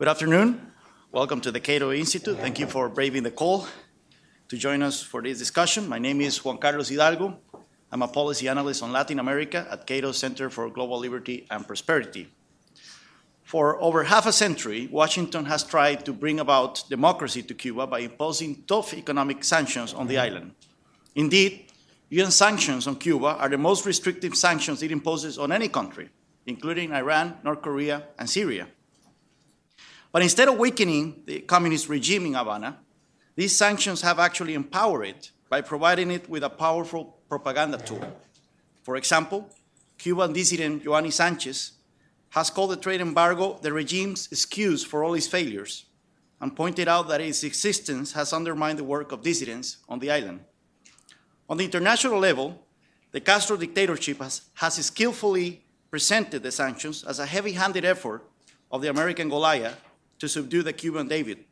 Good afternoon. Welcome to the Cato Institute. Thank you for braving the call to join us for this discussion. My name is Juan Carlos Hidalgo. I'm a policy analyst on Latin America at Cato Center for Global Liberty and Prosperity. For over half a century, Washington has tried to bring about democracy to Cuba by imposing tough economic sanctions on the mm-hmm. island. Indeed, UN sanctions on Cuba are the most restrictive sanctions it imposes on any country, including Iran, North Korea, and Syria. But instead of weakening the communist regime in Havana, these sanctions have actually empowered it by providing it with a powerful propaganda tool. For example, Cuban dissident Yoani Sanchez has called the trade embargo the regime's excuse for all its failures and pointed out that its existence has undermined the work of dissidents on the island. On the international level, the Castro dictatorship has, has skillfully presented the sanctions as a heavy handed effort of the American Goliath to subdue the Cuban David.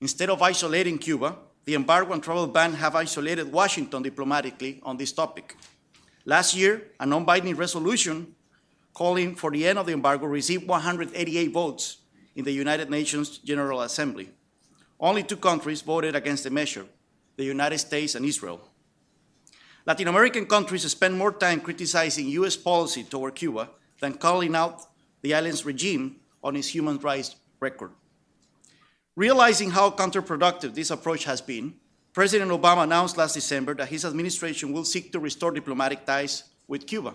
Instead of isolating Cuba, the embargo and travel ban have isolated Washington diplomatically on this topic. Last year, a non binding resolution calling for the end of the embargo received 188 votes in the United Nations General Assembly. Only two countries voted against the measure the United States and Israel. Latin American countries spend more time criticizing US policy toward Cuba than calling out the island's regime on its human rights record. Realizing how counterproductive this approach has been, President Obama announced last December that his administration will seek to restore diplomatic ties with Cuba.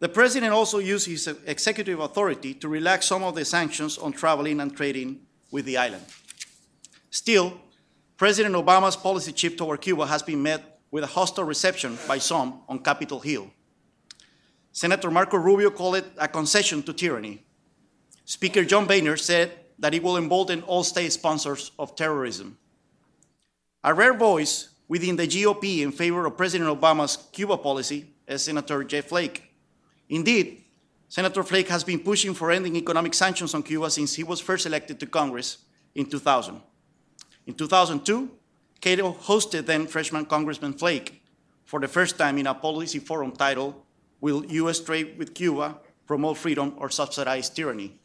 The president also used his executive authority to relax some of the sanctions on traveling and trading with the island. Still, President Obama's policy shift toward Cuba has been met with a hostile reception by some on Capitol Hill. Senator Marco Rubio called it a concession to tyranny, Speaker John Boehner said that it will embolden all state sponsors of terrorism. A rare voice within the GOP in favor of President Obama's Cuba policy is Senator Jeff Flake. Indeed, Senator Flake has been pushing for ending economic sanctions on Cuba since he was first elected to Congress in 2000. In 2002, Cato hosted then freshman Congressman Flake for the first time in a policy forum titled Will U.S. Trade with Cuba Promote Freedom or Subsidize Tyranny?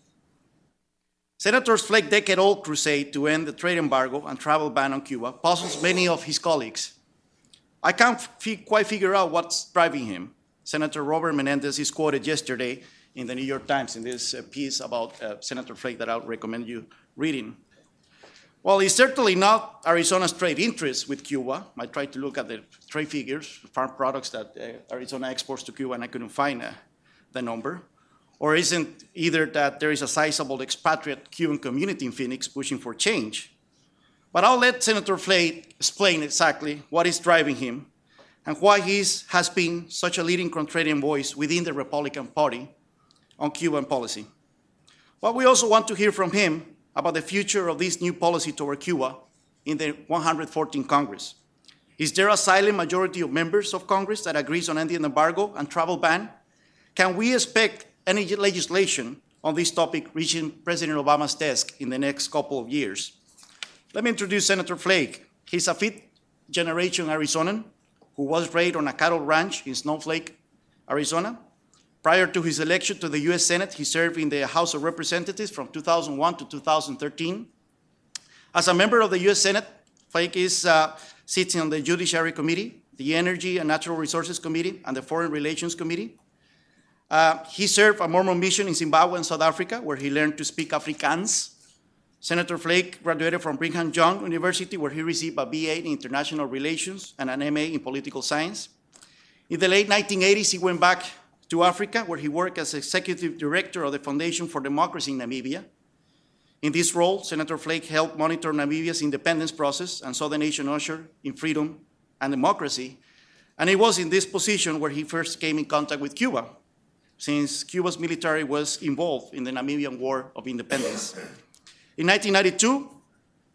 Senator Flake's decade-old crusade to end the trade embargo and travel ban on Cuba puzzles many of his colleagues. I can't quite figure out what's driving him. Senator Robert Menendez is quoted yesterday in the New York Times in this uh, piece about uh, Senator Flake that I would recommend you reading. Well, it's certainly not Arizona's trade interests with Cuba. I tried to look at the trade figures, farm products that uh, Arizona exports to Cuba, and I couldn't find uh, the number. Or isn't either that there is a sizable expatriate Cuban community in Phoenix pushing for change? But I'll let Senator Flake explain exactly what is driving him and why he has been such a leading contrarian voice within the Republican Party on Cuban policy. But we also want to hear from him about the future of this new policy toward Cuba in the 114th Congress. Is there a silent majority of members of Congress that agrees on ending the embargo and travel ban? Can we expect any legislation on this topic reaching President Obama's desk in the next couple of years. Let me introduce Senator Flake. He's a fifth generation Arizonan who was raised on a cattle ranch in Snowflake, Arizona. Prior to his election to the US Senate, he served in the House of Representatives from 2001 to 2013. As a member of the US Senate, Flake is uh, sitting on the Judiciary Committee, the Energy and Natural Resources Committee, and the Foreign Relations Committee. Uh, he served a Mormon mission in Zimbabwe and South Africa, where he learned to speak Afrikaans. Senator Flake graduated from Brigham Young University, where he received a BA in International Relations and an MA in Political Science. In the late 1980s, he went back to Africa, where he worked as executive director of the Foundation for Democracy in Namibia. In this role, Senator Flake helped monitor Namibia's independence process and saw the nation usher in freedom and democracy. And it was in this position where he first came in contact with Cuba, since Cuba's military was involved in the Namibian War of Independence. In 1992,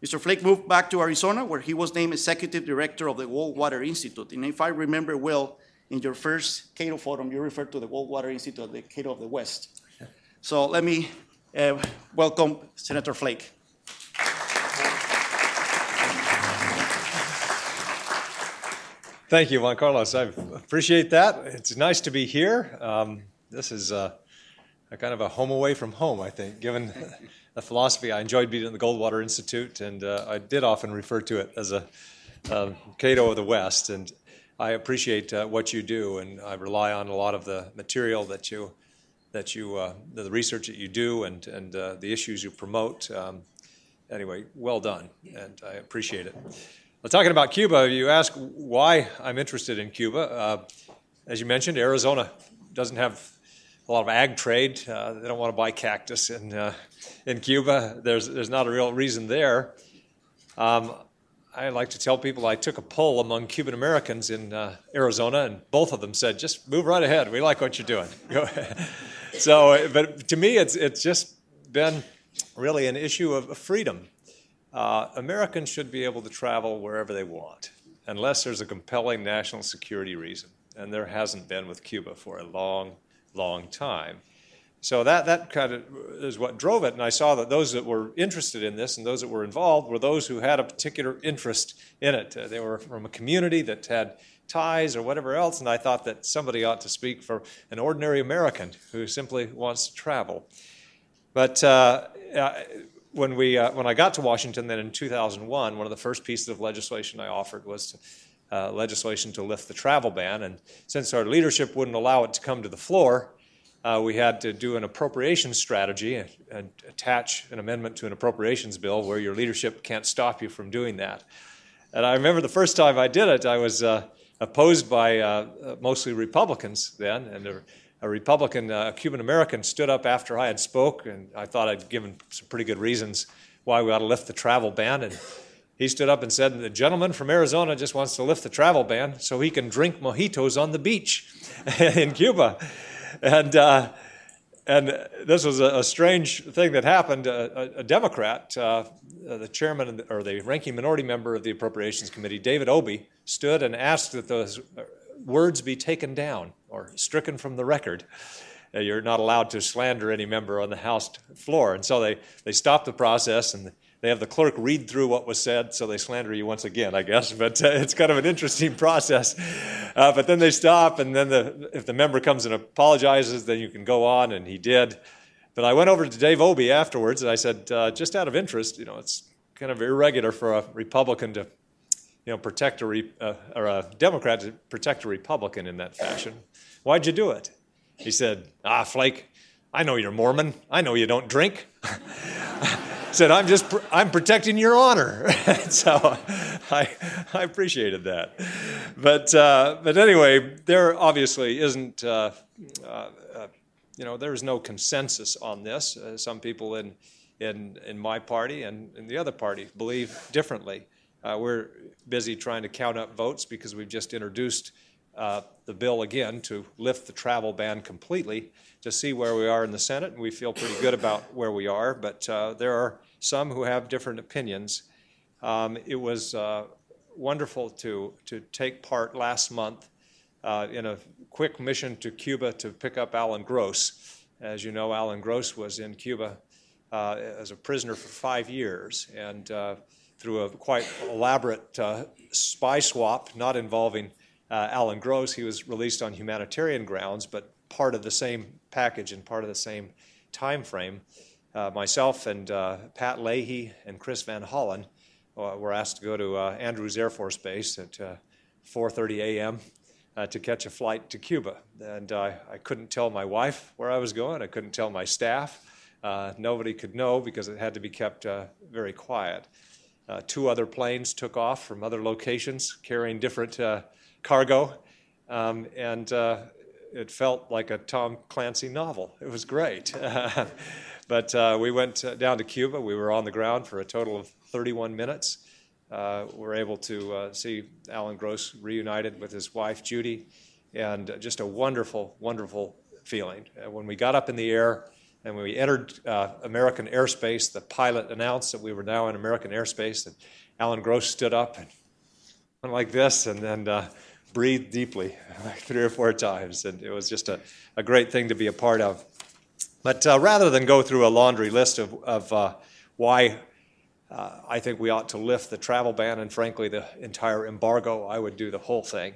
Mr. Flake moved back to Arizona, where he was named executive director of the Goldwater Institute. And if I remember well, in your first Cato Forum, you referred to the Goldwater Institute as the Cato of the West. So let me uh, welcome Senator Flake. Thank you, Juan Carlos. I appreciate that. It's nice to be here. Um, this is uh, a kind of a home away from home, I think, given the philosophy. I enjoyed being at the Goldwater Institute, and uh, I did often refer to it as a Cato of the West. And I appreciate uh, what you do, and I rely on a lot of the material that you that you uh, the research that you do and and uh, the issues you promote. Um, anyway, well done, and I appreciate it. Well, talking about Cuba, you ask why I'm interested in Cuba. Uh, as you mentioned, Arizona doesn't have a lot of ag trade. Uh, they don't want to buy cactus in uh, in Cuba. There's there's not a real reason there. Um, I like to tell people I took a poll among Cuban Americans in uh, Arizona, and both of them said, "Just move right ahead. We like what you're doing." so, but to me, it's it's just been really an issue of freedom. Uh, Americans should be able to travel wherever they want, unless there's a compelling national security reason, and there hasn't been with Cuba for a long, long time. So that, that kind of is what drove it. And I saw that those that were interested in this and those that were involved were those who had a particular interest in it. Uh, they were from a community that had ties or whatever else. And I thought that somebody ought to speak for an ordinary American who simply wants to travel. But uh, uh, when, we, uh, when I got to Washington then in 2001, one of the first pieces of legislation I offered was to, uh, legislation to lift the travel ban. And since our leadership wouldn't allow it to come to the floor, uh, we had to do an appropriation strategy and, and, attach an amendment to an appropriations bill where your leadership can't stop you from doing that. And I remember the first time I did it, I was uh, opposed by uh, mostly Republicans then, and a, a Republican, uh, a Cuban American, stood up after I had spoke, and I thought I'd given some pretty good reasons why we ought to lift the travel ban. And he stood up and said, "The gentleman from Arizona just wants to lift the travel ban so he can drink mojitos on the beach in Cuba." and uh, and this was a, a, strange thing that happened. A, a, a Democrat, uh, the chairman or the ranking minority member of the Appropriations Committee, David Obey, stood and asked that those words be taken down or stricken from the record. Uh, you're not allowed to slander any member on the House floor. And so they, they stopped the process and they have the clerk read through what was said, so they slander you once again, I guess. But uh, it's kind of an interesting process. Uh, but then they stop, and then the, if the member comes and apologizes, then you can go on, and he did. But I went over to Dave Obey afterwards, and I said, uh, just out of interest, you know, it's kind of irregular for a Republican to, you know, protect a re, uh, or a Democrat to protect a Republican in that fashion. Why'd you do it? He said, Ah, Flake, I know you're Mormon. I know you don't drink. said, I'm just, I'm protecting your honor. so I, I appreciated that. But, uh, but anyway, there obviously isn't, uh, uh, you know, there's no consensus on this. Uh, some people in, in, in my party and in the other party believe differently. Uh, we're busy trying to count up votes because we've just introduced uh, the bill again to lift the travel ban completely to see where we are in the Senate, and we feel pretty good about where we are. But uh, there are some who have different opinions. Um, it was uh, wonderful to, to take part last month uh, in a quick mission to Cuba to pick up Alan Gross. As you know, Alan Gross was in Cuba uh, as a prisoner for five years, and uh, through a quite elaborate uh, spy swap, not involving Alan Gross, he was released on humanitarian grounds, but part of the same package and part of the same time frame. Uh, myself and uh, Pat Leahy and Chris Van Hollen uh, were asked to go to uh, Andrews Air Force Base at 4:30 uh, a.m. Uh, to catch a flight to Cuba, and I couldn't tell my wife where I was going. I couldn't tell my staff. nobody could know because it had to be kept very quiet. two other planes took off from other locations carrying different cargo, um, and it felt like a Tom Clancy novel. It was great. but uh, we went uh, down to Cuba. We were on the ground for a total of 31 minutes. Uh, we were able to uh, see Alan Gross reunited with his wife, Judy, and just a wonderful, wonderful feeling. Uh, when we got up in the air and when we entered uh, American airspace, the pilot announced that we were now in American airspace, and Alan Gross stood up and went like this, and then breathed deeply like three or four times. And it was just a, a great thing to be a part of. But uh, rather than go through a laundry list of, of uh, why uh, I think we ought to lift the travel ban and, frankly, the entire embargo, I would do the whole thing.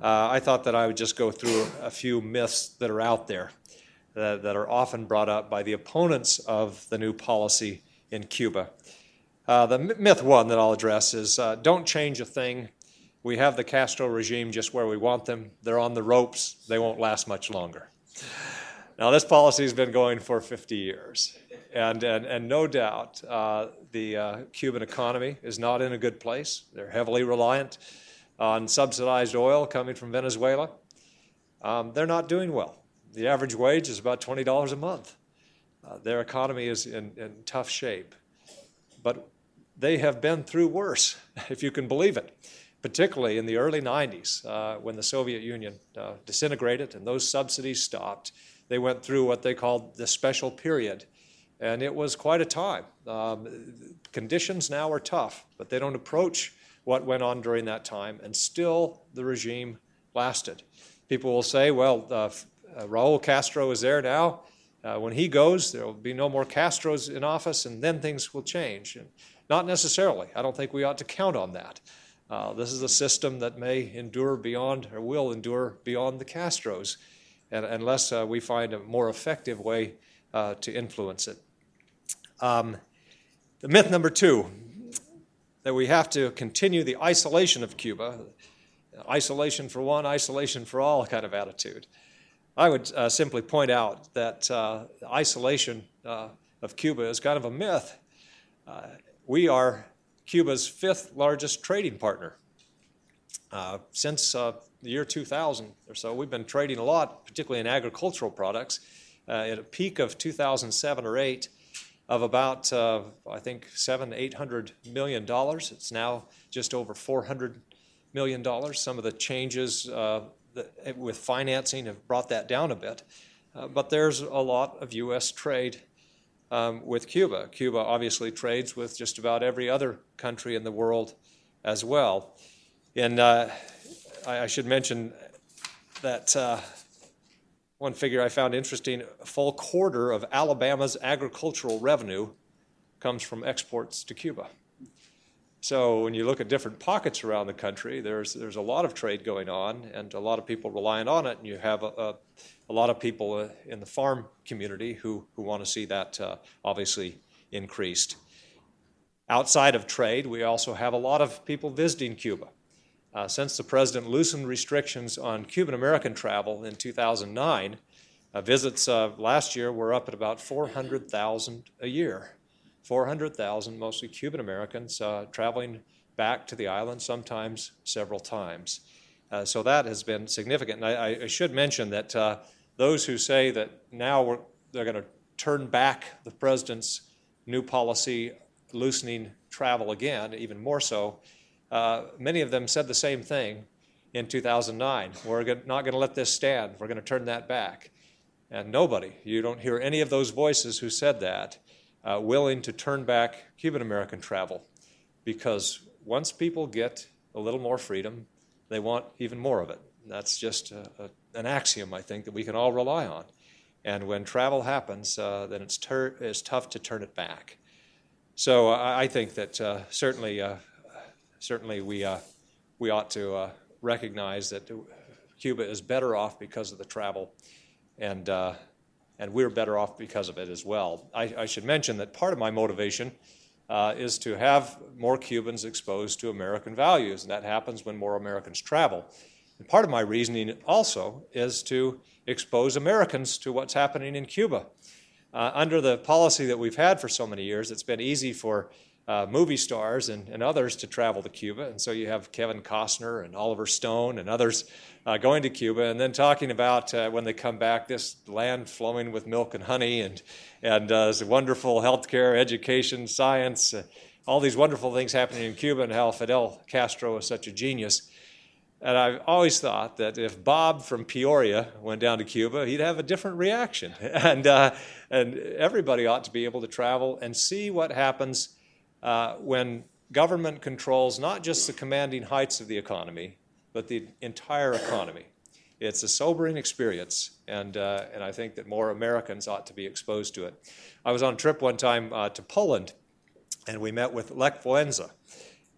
Uh, I thought that I would just go through a few myths that are out there. that, that are often brought up by the opponents of the new policy in Cuba. Uh, the myth one that I'll address is uh, don't change a thing. We have the Castro regime just where we want them. They're on the ropes. They won't last much longer. Now, this policy has been going for 50 years. And, and, and no doubt, uh, the uh, Cuban economy is not in a good place. They're heavily reliant on subsidized oil coming from Venezuela. Um, they're not doing well. The average wage is about $20 a month. Uh, their economy is in, in tough shape. But they have been through worse, if you can believe it, particularly in the early 90s uh, when the Soviet Union uh, disintegrated and those subsidies stopped. They went through what they called the special period and it was quite a time. Um, conditions now are tough, but they don't approach what went on during that time, and still the regime lasted. People will say, well, uh, uh, Raul Castro is there now. Uh, when he goes, there will be no more Castros in office, and then things will change. And not necessarily. I don't think we ought to count on that. Uh, this is a system that may endure beyond, or will endure beyond the Castros, and, unless uh, we find a more effective way uh, to influence it. Um, the myth number two that we have to continue the isolation of Cuba, isolation for one, isolation for all kind of attitude. I would uh, simply point out that uh, isolation uh, of Cuba is kind of a myth. We are Cuba's fifth largest trading partner. Uh, since uh, the year 2000 or so, we've been trading a lot, particularly in agricultural products. at a peak of 2007 or 8, of about, uh, I think, seven, eight hundred million dollars. It's now just over four hundred million dollars. Some of the changes uh, that, with financing have brought that down a bit, uh, but there's a lot of U.S. trade um, with Cuba. Cuba obviously trades with just about every other country in the world as well. And uh, I, I, should mention that uh, one figure I found interesting a full quarter of Alabama's agricultural revenue comes from exports to Cuba. So when you look at different pockets around the country, there's, there's a lot of trade going on and a lot of people relying on it, and you have a, a, a lot of people uh, in the farm community who, who want to see that uh, obviously increased. Outside of trade, we also have a lot of people visiting Cuba. Uh, since the president loosened restrictions on Cuban American travel in 2009, uh, visits uh, last year were up at about 400,000 a year. 400,000, mostly Cuban Americans, uh, traveling back to the island, sometimes several times. Uh, so that has been significant. And I, I should mention that uh, those who say that now they're going to turn back the president's new policy, loosening travel again, even more so, uh, many of them said the same thing in 2009. We're not going to let this stand. We're going to turn that back. And nobody, you don't hear any of those voices who said that, uh, willing to turn back Cuban American travel. Because once people get a little more freedom, they want even more of it. That's just a, a, an axiom, I think, that we can all rely on. And when travel happens, uh, then it's, ter- it's tough to turn it back. So I, I think that uh, certainly uh, certainly we, uh, we ought to uh, recognize that Cuba is better off because of the travel, and, uh, and we're better off because of it as well. I, I should mention that part of my motivation uh, is to have more Cubans exposed to American values, and that happens when more Americans travel. And part of my reasoning also is to expose Americans to what's happening in Cuba. Uh, under the policy that we've had for so many years, it's been easy for uh, movie stars and, and others to travel to Cuba. And so you have Kevin Costner and Oliver Stone and others uh, going to Cuba and then talking about uh, when they come back this land flowing with milk and honey and, and uh, wonderful healthcare, education, science, uh, all these wonderful things happening in Cuba and how Fidel Castro is such a genius. And I've always thought that if Bob from Peoria went down to Cuba, he'd have a different reaction. And, uh, and everybody ought to be able to travel and see what happens uh, when government controls not just the commanding heights of the economy, but the entire economy. It's a sobering experience, and, uh, and I think that more Americans ought to be exposed to it. I was on a trip one time uh, to Poland, and we met with Lech Walesa,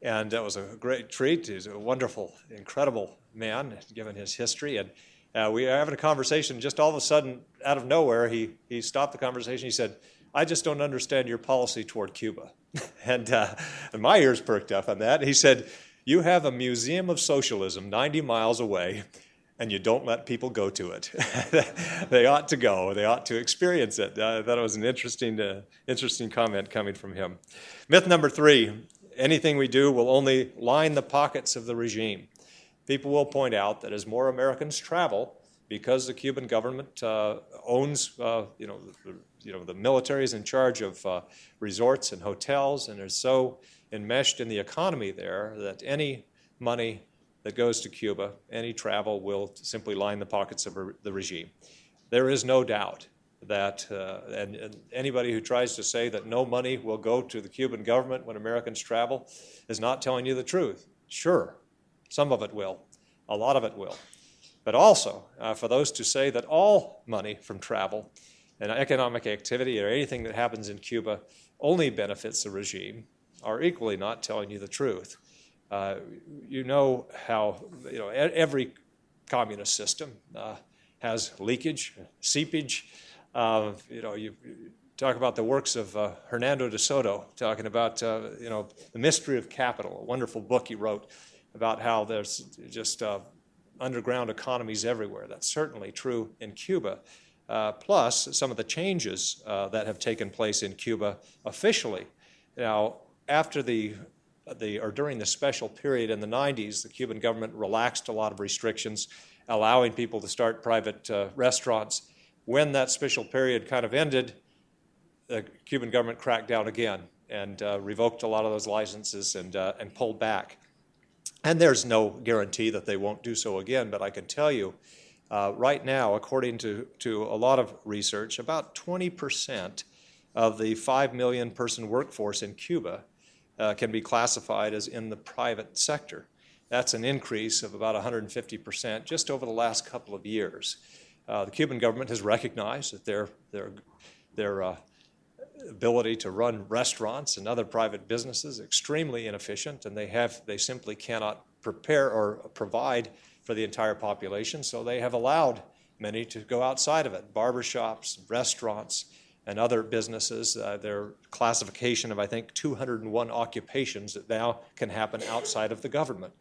and that was a great treat. He's a wonderful, incredible man, given his history. And, Uh, we were having a conversation, just all of a sudden, out of nowhere, he, he stopped the conversation. He said, I just don't understand your policy toward Cuba. and, uh, and my ears perked up on that. He said, You have a museum of socialism 90 miles away, and you don't let people go to it. they ought to go. They ought to experience it. Uh, I thought it was an interesting, uh, interesting comment coming from him. Myth number three anything we do will only line the pockets of the regime. People will point out that as more Americans travel, because the Cuban government uh, owns, uh, you know, the, you know, the military is in charge of uh, resorts and hotels and is so enmeshed in the economy there that any money that goes to Cuba, any travel will simply line the pockets of the regime. There is no doubt that, uh, and, and, anybody who tries to say that no money will go to the Cuban government when Americans travel is not telling you the truth. Sure, some of it will, a lot of it will. But also, uh, for those to say that all money from travel and economic activity or anything that happens in Cuba only benefits the regime are equally not telling you the truth. Uh, you know how you know every communist system uh, has leakage, seepage. Uh, you know, you, talk about the works of uh, Hernando de Soto, talking about uh, you know the mystery of capital, a wonderful book he wrote about how there's just uh, underground economies everywhere. That's certainly true in Cuba. Plus, some of the changes that have taken place in Cuba officially. Now, after the the, or during the special period in the 90s, the Cuban government relaxed a lot of restrictions, allowing people to start private uh, restaurants. When that special period kind of ended, the Cuban government cracked down again and uh, revoked a lot of those licenses and, uh, and pulled back. And there's no guarantee that they won't do so again, but I can tell you uh, right now, according to, to a lot of research, about 20% of the 5 million person workforce in Cuba uh, can be classified as in the private sector. That's an increase of about 150% just over the last couple of years. Uh, the Cuban government has recognized that their, their, their uh, ability to run restaurants and other private businesses is extremely inefficient, and they, have, they simply cannot prepare or provide for the entire population, so they have allowed many to go outside of it barbershops, restaurants, and other businesses. Uh, their classification of, I think, 201 occupations that now can happen outside of the government.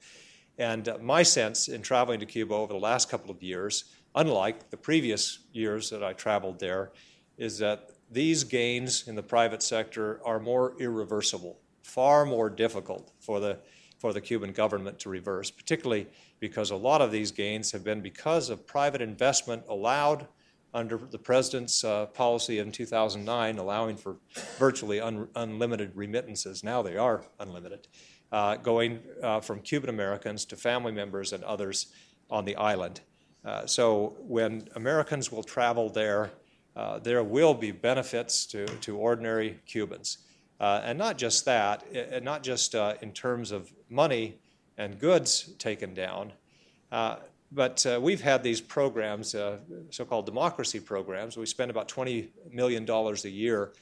And uh, my sense in traveling to Cuba over the last couple of years, unlike the previous years that I traveled there, is that these gains in the private sector are more irreversible, far more difficult for the, for the Cuban government to reverse, particularly because a lot of these gains have been because of private investment allowed under the president's uh, policy in 2009, allowing for virtually un- unlimited remittances. Now they are unlimited, uh, going uh, from Cuban Americans to family members and others on the island. Uh, so when Americans will travel there, uh, there will be benefits to, to ordinary Cubans. Uh, and not just that, not just in terms of money and goods taken down, but uh, we've had these programs, uh, so called democracy programs. We spend about $20 million a year,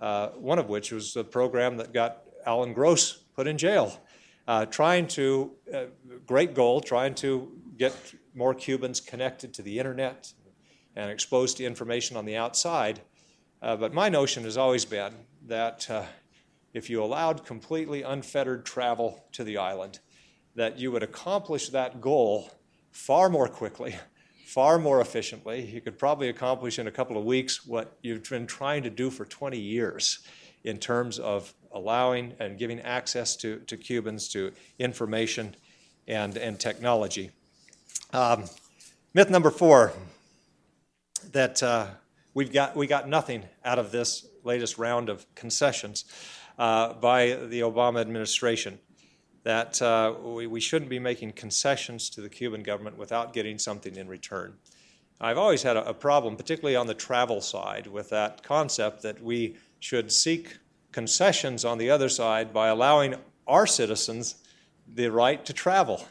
uh, one of which was the program that got Alan Gross put in jail, uh, trying to, uh, great goal, trying to get more Cubans connected to the internet and exposed to information on the outside. Uh, but my notion has always been that if you allowed completely unfettered travel to the island, that you would accomplish that goal far more quickly, far more efficiently. You could probably accomplish in a couple of weeks what you've been trying to do for 20 years in terms of allowing and giving access to, to Cubans to information and, and technology. Um, myth number four that uh, we've got, we got nothing out of this latest round of concessions uh, by the Obama administration that uh, we, we shouldn't be making concessions to the Cuban government without getting something in return. I've always had a, a problem, particularly on the travel side, with that concept that we should seek concessions on the other side by allowing our citizens the right to travel.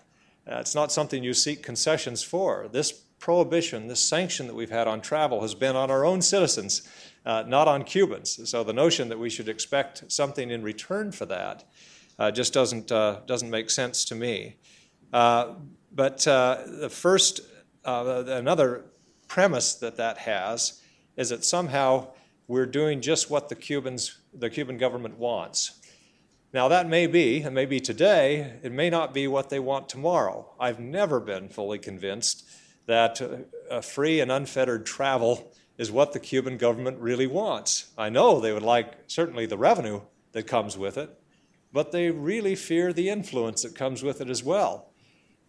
Uh, it's not something you seek concessions for. This prohibition, this sanction that we've had on travel has been on our own citizens, uh, not on Cubans. So the notion that we should expect something in return for that uh, just doesn't, uh, doesn't make sense to me. Uh, but uh, the first uh, another premise that that has is that somehow we're doing just what the Cubans, the Cuban government wants. Now, that may be, and maybe today, it may not be what they want tomorrow. I've never been fully convinced that uh, free and unfettered travel is what the Cuban government really wants. I know they would like certainly the revenue that comes with it, but they really fear the influence that comes with it as well.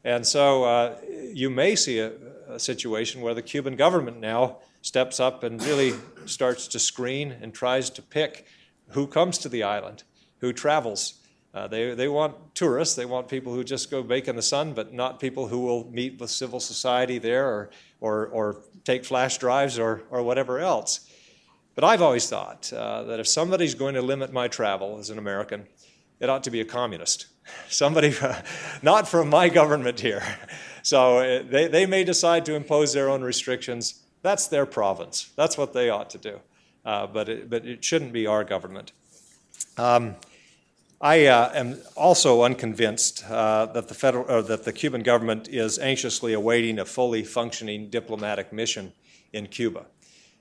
And so uh, you may see a, a, situation where the Cuban government now steps up and really starts to screen and tries to pick who comes to the island, who travels. Uh, they, they want tourists, they want people who just go bake in the sun, but not people who will meet with civil society there or, or, or take flash drives or, or whatever else. But I've always thought uh, that if somebody's going to limit my travel as an American, it ought to be a communist. Somebody, not from my government here. So uh, they, they may decide to impose their own restrictions. That's their province. That's what they ought to do. Uh, but, it, but it shouldn't be our government. Um, I uh, am also unconvinced uh, that, the federal, that the Cuban government is anxiously awaiting a fully functioning diplomatic mission in Cuba.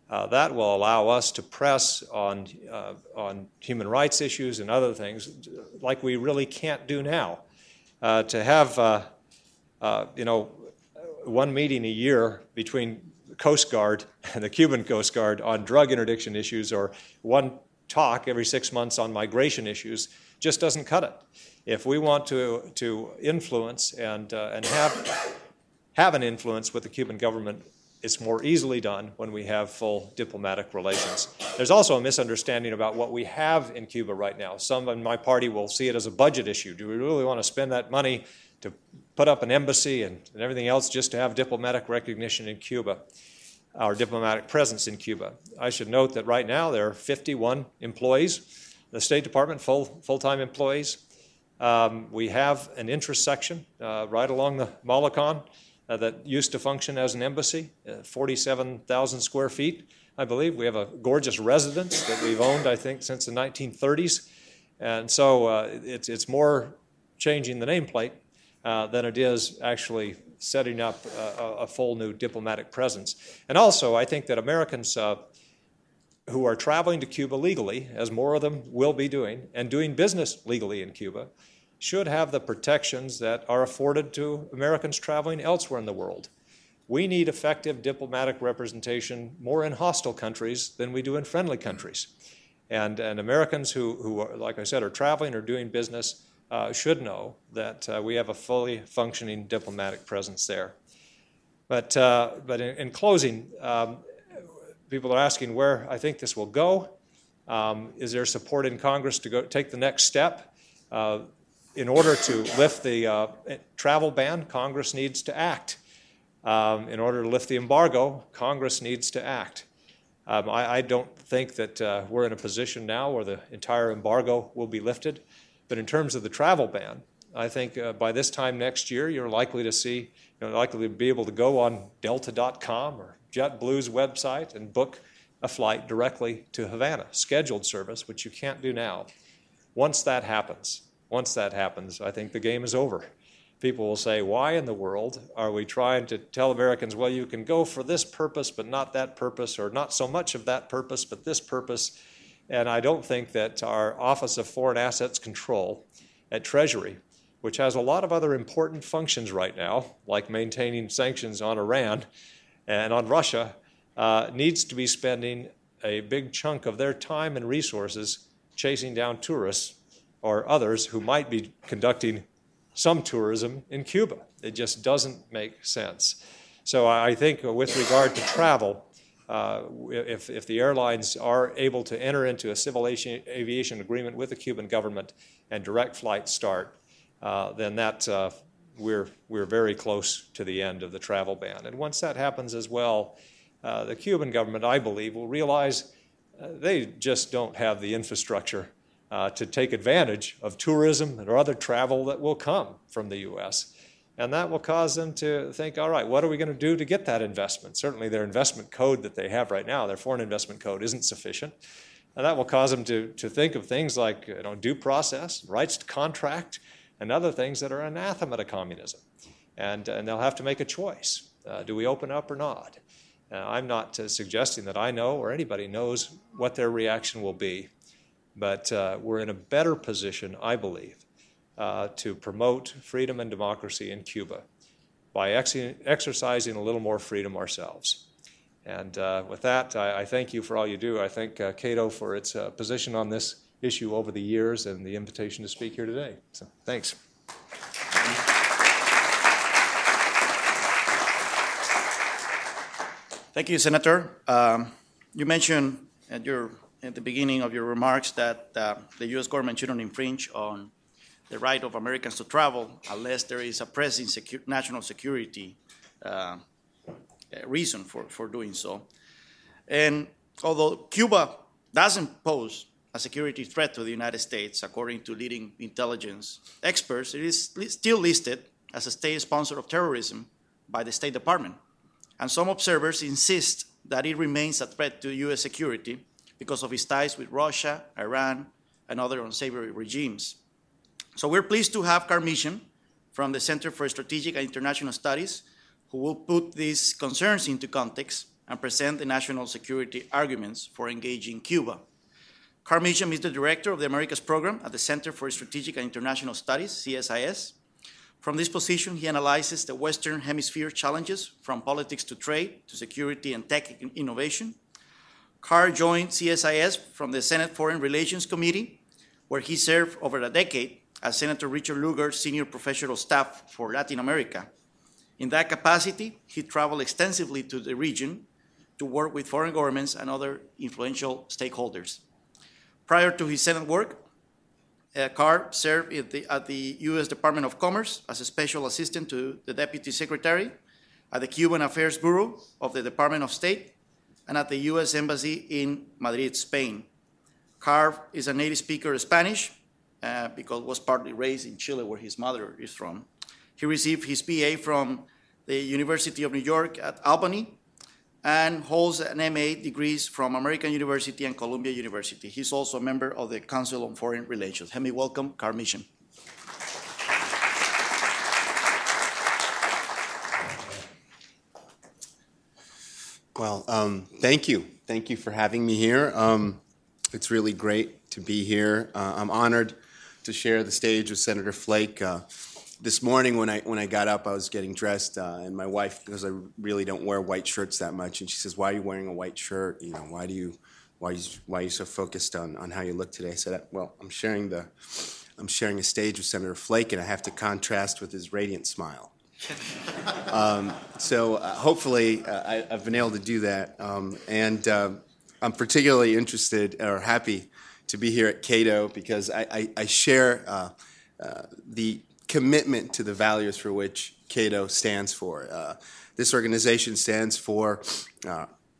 Uh, that will allow us to press on, uh, on human rights issues and other things like we really can't do now. Uh, to have, uh, uh, you know, one meeting a year between the Coast Guard and the Cuban Coast Guard on drug interdiction issues or one talk every six months on migration issues just doesn't cut it. If we want to, to influence and, uh, and have, have an influence with the Cuban government, it's more easily done when we have full diplomatic relations. There's also a misunderstanding about what we have in Cuba right now. Some in my party will see it as a budget issue. Do we really want to spend that money to put up an embassy and, and everything else just to have diplomatic recognition in Cuba, our diplomatic presence in Cuba? I should note that right now there are 51 employees, the State Department full full-time employees. Um, we have an interest section uh, right along the Malecon uh, that used to function as an embassy, uh, 47,000 square feet, I believe. We have a gorgeous residence that we've owned, I think, since the 1930s. And so uh, it's, it's more changing the nameplate uh, than it is actually setting up a, a, full new diplomatic presence. And also, I think that Americans uh, who are traveling to Cuba legally, as more of them will be doing, and doing business legally in Cuba, should have the protections that are afforded to Americans traveling elsewhere in the world. We need effective diplomatic representation more in hostile countries than we do in friendly countries. And, and Americans who, who are, like I said, are traveling or doing business uh, should know that uh, we have a fully functioning diplomatic presence there. But, uh, but in, in closing, um, people are asking where I think this will go. Um, is there support in Congress to go take the next step? In order to lift the uh, travel ban, Congress needs to act. Um, in order to lift the embargo, Congress needs to act. Um, I, I, don't think that uh, we're in a position now where the entire embargo will be lifted. But in terms of the travel ban, I think uh, by this time next year, you're likely to see, you're likely to be able to go on Delta.com or JetBlue's website and book a flight directly to Havana, scheduled service, which you can't do now. Once that happens, once that happens, I think the game is over. People will say, Why in the world are we trying to tell Americans, well, you can go for this purpose, but not that purpose, or not so much of that purpose, but this purpose? And I don't think that our Office of Foreign Assets Control at Treasury, which has a lot of other important functions right now, like maintaining sanctions on Iran and on Russia, uh, needs to be spending a big chunk of their time and resources chasing down tourists or others who might be conducting some tourism in Cuba. It just doesn't make sense. So I think with regard to travel, uh, if, if the airlines are able to enter into a civil aviation agreement with the Cuban government and direct flights start, uh, then that uh, we're, we're very close to the end of the travel ban. And once that happens as well, uh, the Cuban government, I believe, will realize uh, they just don't have the infrastructure uh, to take advantage of tourism or other travel that will come from the U.S. And that will cause them to think, all right, what are we going to do to get that investment? Certainly, their investment code that they have right now, their foreign investment code, isn't sufficient. And that will cause them to, to think of things like you know, due process, rights to contract, and other things that are anathema to communism. And, and they'll have to make a choice. Uh, do we open up or not? Uh, I'm not uh, suggesting that I know or anybody knows what their reaction will be, but uh, we're in a better position, I believe, uh, to promote freedom and democracy in Cuba by ex- exercising a little more freedom ourselves. And uh, with that, I, I, thank you for all you do. I thank uh, Cato for its uh, position on this issue over the years and the invitation to speak here today. So, thanks. Thank you, Senator. Um, you mentioned at, your, at the beginning of your remarks that uh, the U.S. government shouldn't infringe on the right of Americans to travel unless there is a pressing secu- national security uh, reason for, for doing so. And although Cuba doesn't pose a security threat to the United States, according to leading intelligence experts, it is li- still listed as a state sponsor of terrorism by the State Department. And some observers insist that it remains a threat to U.S. security because of his ties with Russia, Iran, and other unsavory regimes. So we're pleased to have Meacham from the Center for Strategic and International Studies, who will put these concerns into context and present the national security arguments for engaging Cuba. Carl is the director of the Americas Program at the Center for Strategic and International Studies, CSIS. From this position, he analyzes the Western Hemisphere challenges from politics to trade to security and tech innovation. Carl joined CSIS from the Senate Foreign Relations Committee, where he served over a decade as Senator Richard Lugar's senior professional staff for Latin America. In that capacity, he traveled extensively to the region to work with foreign governments and other influential stakeholders. Prior to his Senate work, uh, Carl served at the, at the, U.S. Department of Commerce as a special assistant to the Deputy Secretary, at the Cuban Affairs Bureau of the Department of State, and at the U.S. Embassy in Madrid, Spain. Carl is a native speaker of Spanish uh, because was partly raised in Chile, where his mother is from. He received his BA from the University of New York at Albany and holds an MA degrees from American University and Columbia University. He's also a member of the Council on Foreign Relations. Let me welcome Carl Meacham. Well, um, thank you. Thank you for having me here. Um, it's really great to be here. Uh, I'm honored to share the stage with Senator Flake. Uh, this morning when I when I got up, I was getting dressed, uh, and my wife, because I really don't wear white shirts that much, and she says, "Why are you wearing a white shirt? You know, why do you, why you, why are you so focused on on how you look today?" I said, "Well, I'm sharing the, I'm sharing a stage with Senator Flake, and I have to contrast with his radiant smile." Um, so uh, hopefully, uh, I, have been able to do that, um, and uh, I'm particularly interested or happy to be here at Cato because I, I, I share uh, the commitment to the values for which Cato stands for. This organization stands for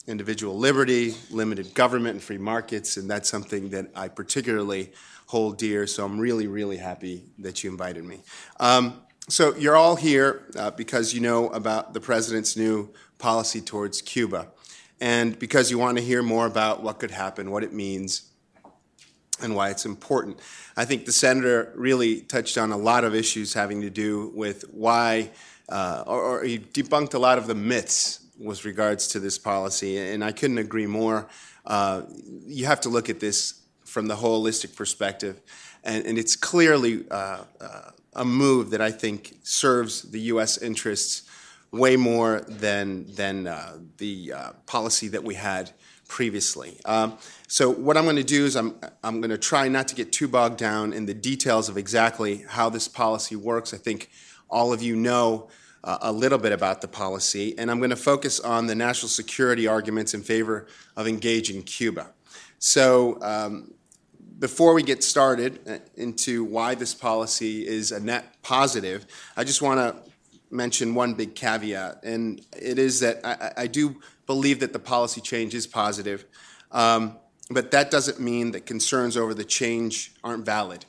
individual liberty, limited government, and free markets, and that's something that I particularly hold dear. So I'm really, really happy that you invited me. Um, so you're all here uh, because you know about the president's new policy towards Cuba, and because you want to hear more about what could happen, what it means, and why it's important. I think the senator really touched on a lot of issues having to do with why, uh, or, or, he debunked a lot of the myths with regards to this policy, and I couldn't agree more. Uh, you have to look at this from the holistic perspective, and, and it's clearly uh, uh a move that I think serves the U.S. interests way more than than uh, the uh, policy that we had previously. Um, so what I'm going to do is I'm, I'm going to try not to get too bogged down in the details of exactly how this policy works. I think all of you know uh, a little bit about the policy, and I'm going to focus on the national security arguments in favor of engaging Cuba. So um, before we get started uh, into why this policy is a net positive, I just want to mention one big caveat, and it is that I, I do believe that the policy change is positive, um, but that doesn't mean that concerns over the change aren't valid.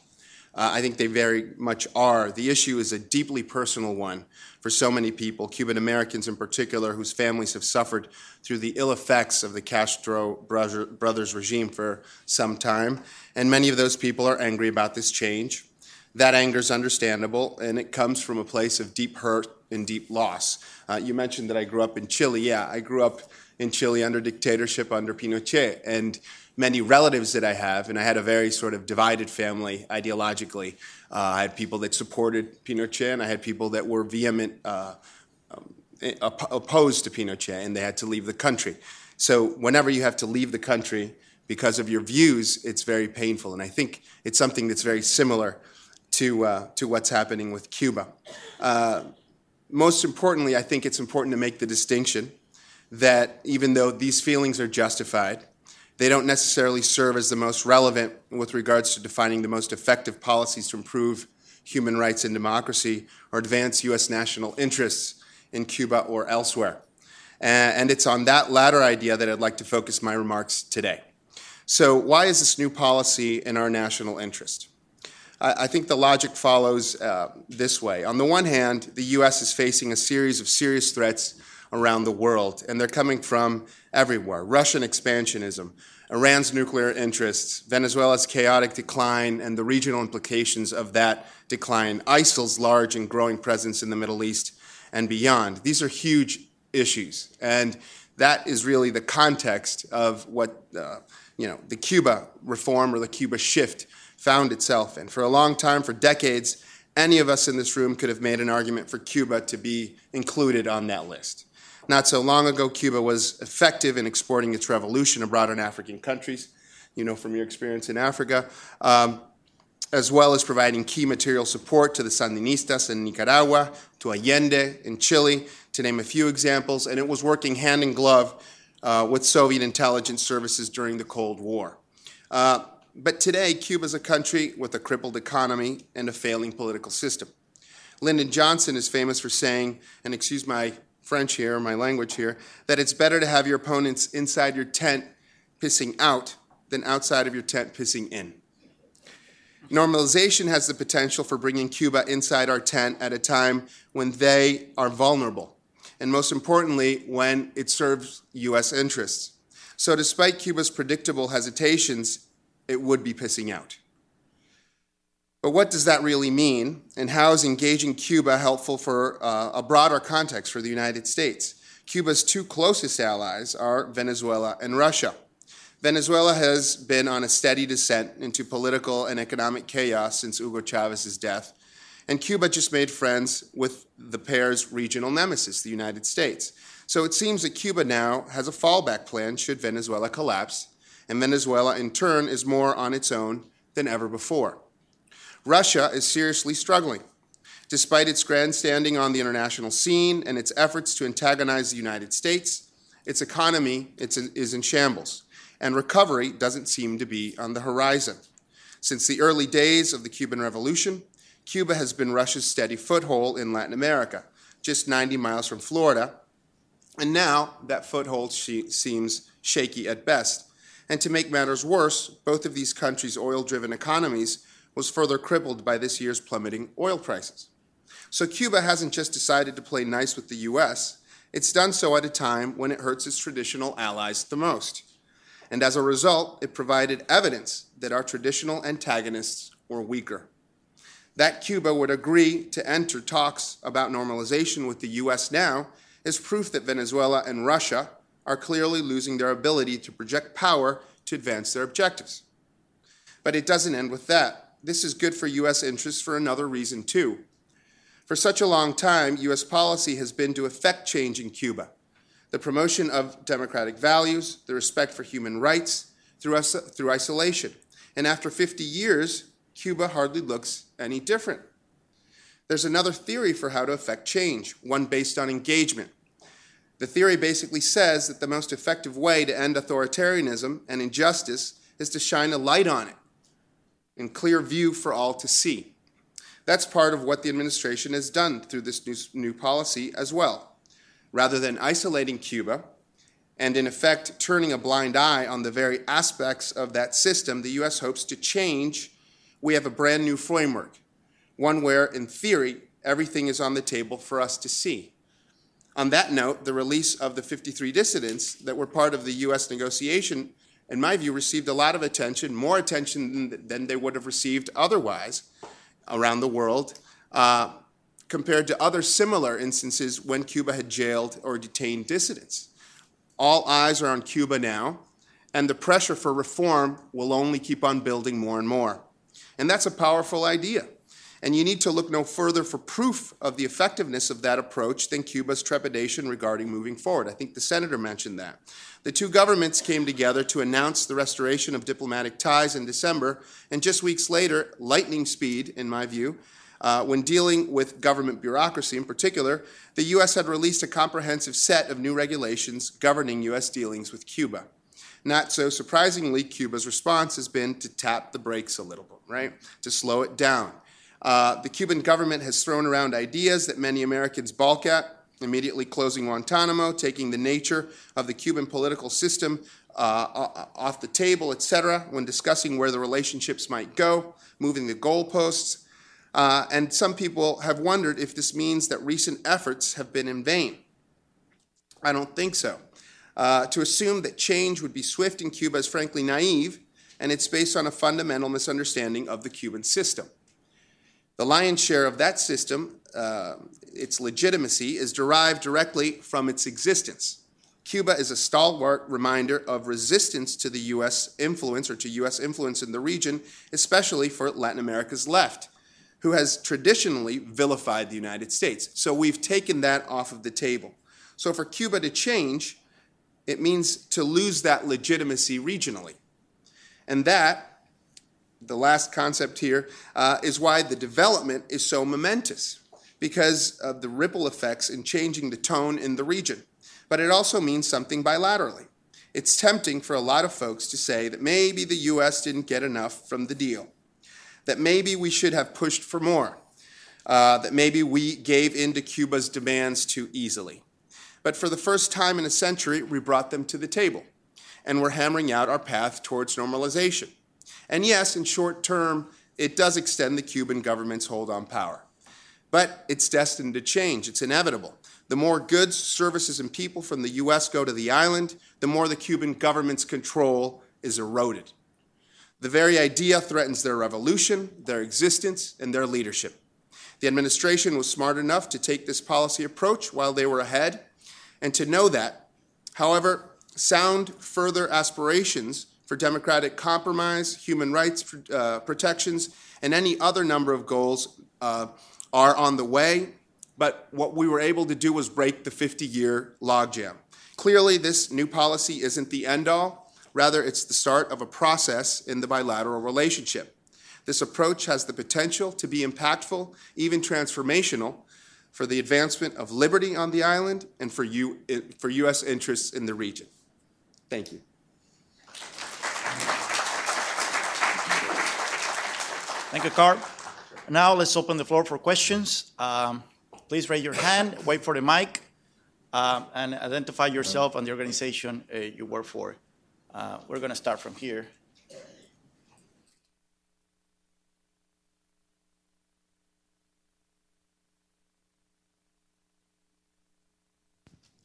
Uh, I think they very much are. The issue is a deeply personal one for so many people, Cuban Americans in particular, whose families have suffered through the ill effects of the Castro brothers regime for some time. And many of those people are angry about this change. That anger is understandable, and it comes from a place of deep hurt and deep loss. Uh, you mentioned that I grew up in Chile. Yeah, I grew up in Chile under dictatorship under Pinochet. And many relatives that I have, and I had a very sort of divided family ideologically. Uh, I had people that supported Pinochet, and I had people that were vehement uh, um, opposed to Pinochet, and they had to leave the country. So whenever you have to leave the country because of your views, it's very painful. And I think it's something that's very similar to, uh, to what's happening with Cuba. Uh, most importantly, I think it's important to make the distinction that even though these feelings are justified, they don't necessarily serve as the most relevant with regards to defining the most effective policies to improve human rights and democracy or advance U.S. national interests in Cuba or elsewhere. And it's on that latter idea that I'd like to focus my remarks today. So, why is this new policy in our national interest? I think the logic follows uh, this way. On the one hand, the U.S. is facing a series of serious threats around the world, and they're coming from everywhere Russian expansionism, Iran's nuclear interests, Venezuela's chaotic decline, and the regional implications of that decline, ISIL's large and growing presence in the Middle East and beyond. These are huge issues, and that is really the context of what uh, you know the Cuba reform or the Cuba shift found itself in. For a long time, for decades, any of us in this room could have made an argument for Cuba to be included on that list. Not so long ago, Cuba was effective in exporting its revolution abroad in African countries, you know from your experience in Africa, um, as well as providing key material support to the Sandinistas in Nicaragua, to Allende in Chile, to name a few examples, and it was working hand in glove uh, with Soviet intelligence services during the Cold War. Uh, but today, Cuba is a country with a crippled economy and a failing political system. Lyndon Johnson is famous for saying, and excuse my French here, my language here, that it's better to have your opponents inside your tent pissing out than outside of your tent pissing in. Normalization has the potential for bringing Cuba inside our tent at a time when they are vulnerable, and most importantly, when it serves U.S. interests. So, despite Cuba's predictable hesitations, it would be pissing out. But what does that really mean, and how is engaging Cuba helpful for uh, a broader context for the United States? Cuba's two closest allies are Venezuela and Russia. Venezuela has been on a steady descent into political and economic chaos since Hugo Chavez's death, and Cuba just made friends with the pair's regional nemesis, the United States. So it seems that Cuba now has a fallback plan should Venezuela collapse, and Venezuela in turn is more on its own than ever before. Russia is seriously struggling. Despite its grandstanding on the international scene and its efforts to antagonize the United States, its economy is in shambles, and recovery doesn't seem to be on the horizon. Since the early days of the Cuban Revolution, Cuba has been Russia's steady foothold in Latin America, just 90 miles from Florida, and now that foothold seems shaky at best. And to make matters worse, both of these countries' oil driven economies was further crippled by this year's plummeting oil prices. So Cuba hasn't just decided to play nice with the US, it's done so at a time when it hurts its traditional allies the most. And as a result, it provided evidence that our traditional antagonists were weaker. That Cuba would agree to enter talks about normalization with the US now is proof that Venezuela and Russia are clearly losing their ability to project power to advance their objectives. But it doesn't end with that this is good for U.S. interests for another reason, too. For such a long time, U.S. policy has been to effect change in Cuba the promotion of democratic values, the respect for human rights through, through isolation. And after 50 years, Cuba hardly looks any different. There's another theory for how to effect change, one based on engagement. The theory basically says that the most effective way to end authoritarianism and injustice is to shine a light on it in clear view for all to see. That's part of what the administration has done through this new, new policy as well. Rather than isolating Cuba and, in effect, turning a blind eye on the very aspects of that system the U.S. hopes to change, we have a brand new framework, one where, in theory, everything is on the table for us to see. On that note, the release of the 53 dissidents that were part of the U.S. negotiation in my view, received a lot of attention, more attention than, than they would have received otherwise around the world. Uh, compared to other similar instances when Cuba had jailed or detained dissidents. All eyes are on Cuba now, and the pressure for reform will only keep on building more and more. And that's a powerful idea. And you need to look no further for proof of the effectiveness of that approach than Cuba's trepidation regarding moving forward. I think the senator mentioned that. The two governments came together to announce the restoration of diplomatic ties in December, and just weeks later, lightning speed, in my view, uh, when dealing with government bureaucracy in particular, the U.S. had released a comprehensive set of new regulations governing U.S. dealings with Cuba. Not so surprisingly, Cuba's response has been to tap the brakes a little bit, right? To slow it down. Uh, the Cuban government has thrown around ideas that many Americans balk at, immediately closing Guantanamo, taking the nature of the Cuban political system uh, off the table, etc., when discussing where the relationships might go, moving the goalposts. Uh, and some people have wondered if this means that recent efforts have been in vain. I don't think so. Uh, to assume that change would be swift in Cuba is frankly naive, and it's based on a fundamental misunderstanding of the Cuban system. The lion's share of that system, uh, its legitimacy, is derived directly from its existence. Cuba is a stalwart reminder of resistance to the U.S. influence or to U.S. influence in the region, especially for Latin America's left, who has traditionally vilified the United States. So we've taken that off of the table. So for Cuba to change, it means to lose that legitimacy regionally. And that the last concept here uh, is why the development is so momentous, because of the ripple effects in changing the tone in the region. But it also means something bilaterally. It's tempting for a lot of folks to say that maybe the U.S. didn't get enough from the deal, that maybe we should have pushed for more, uh, that maybe we gave in to Cuba's demands too easily. But for the first time in a century, we brought them to the table, and we're hammering out our path towards normalization. And yes, in short term, it does extend the Cuban government's hold on power. But it's destined to change, it's inevitable. The more goods, services, and people from the U.S. go to the island, the more the Cuban government's control is eroded. The very idea threatens their revolution, their existence, and their leadership. The administration was smart enough to take this policy approach while they were ahead and to know that. However, sound further aspirations for democratic compromise, human rights uh, protections, and any other number of goals uh, are on the way. But what we were able to do was break the 50 year logjam. Clearly, this new policy isn't the end all, rather, it's the start of a process in the bilateral relationship. This approach has the potential to be impactful, even transformational, for the advancement of liberty on the island and for, U- for U.S. interests in the region. Thank you. Thank you, Carl. Now let's open the floor for questions. Um, please raise your hand, wait for the mic, um, and identify yourself and the organization uh, you work for. Uh, we're going to start from here.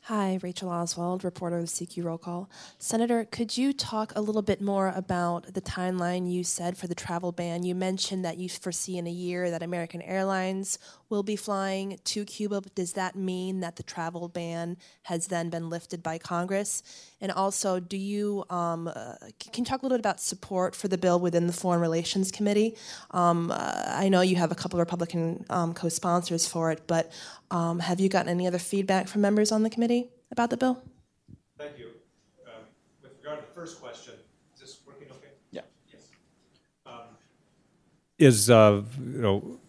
Hi, Rachel Oswald, reporter of CQ Roll Call. Senator, could you talk a little bit more about the timeline you said for the travel ban? You mentioned that you foresee in a year that American Airlines will be flying to Cuba. Does that mean that the travel ban has then been lifted by Congress? And also, do you um, uh, can you talk a little bit about support for the bill within the Foreign Relations Committee? Um, uh, I know you have a couple Republican um, co-sponsors for it, but um, have you gotten any other feedback from members on the committee about the bill? Thank you. Um, with regard to the first question, is this working okay? Yeah. Yes. Um, is uh, you know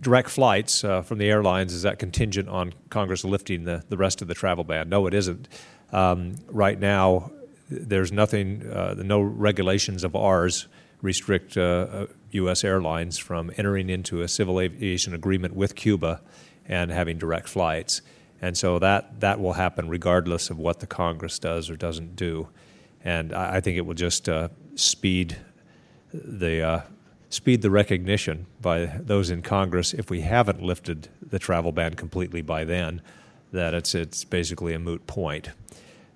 direct flights uh, from the airlines is that contingent on Congress lifting the, the rest of the travel ban? No, it isn't. Um, right now, there's nothing, uh, no regulations of ours restrict uh, U.S. Uh, airlines from entering into a civil aviation agreement with Cuba and having direct flights. And so that, that will happen regardless of what the Congress does or doesn't do. And I, I think it will just uh, speed the uh, speed the recognition by those in Congress if we haven't lifted the travel ban completely by then that it's it's basically a moot point.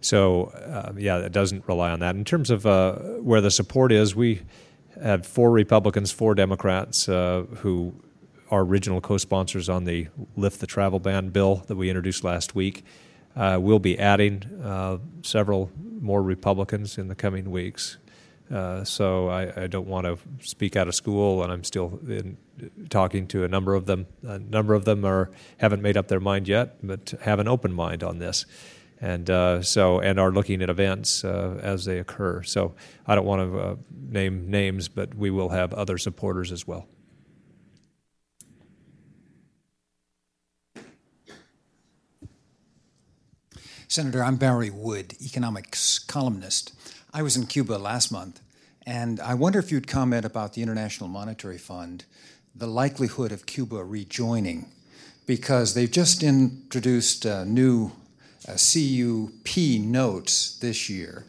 So uh, yeah, it doesn't rely on that. In terms of uh, where the support is, we had four Republicans, four Democrats uh, who our original co-sponsors on the Lift the Travel Ban bill that we introduced last week. Uh, we'll be adding uh, several more Republicans in the coming weeks. Uh, so I, I, don't want to speak out of school, and I'm still in, talking to a number of them. A number of them are haven't made up their mind yet, but have an open mind on this, and uh, so and are looking at events uh, as they occur. So I don't want to uh, name names, but we will have other supporters as well. Senator, I'm Barry Wood, economics columnist. I was in Cuba last month, and I wonder if you'd comment about the International Monetary Fund, the likelihood of Cuba rejoining, because they've just introduced uh, new uh, CUP notes this year,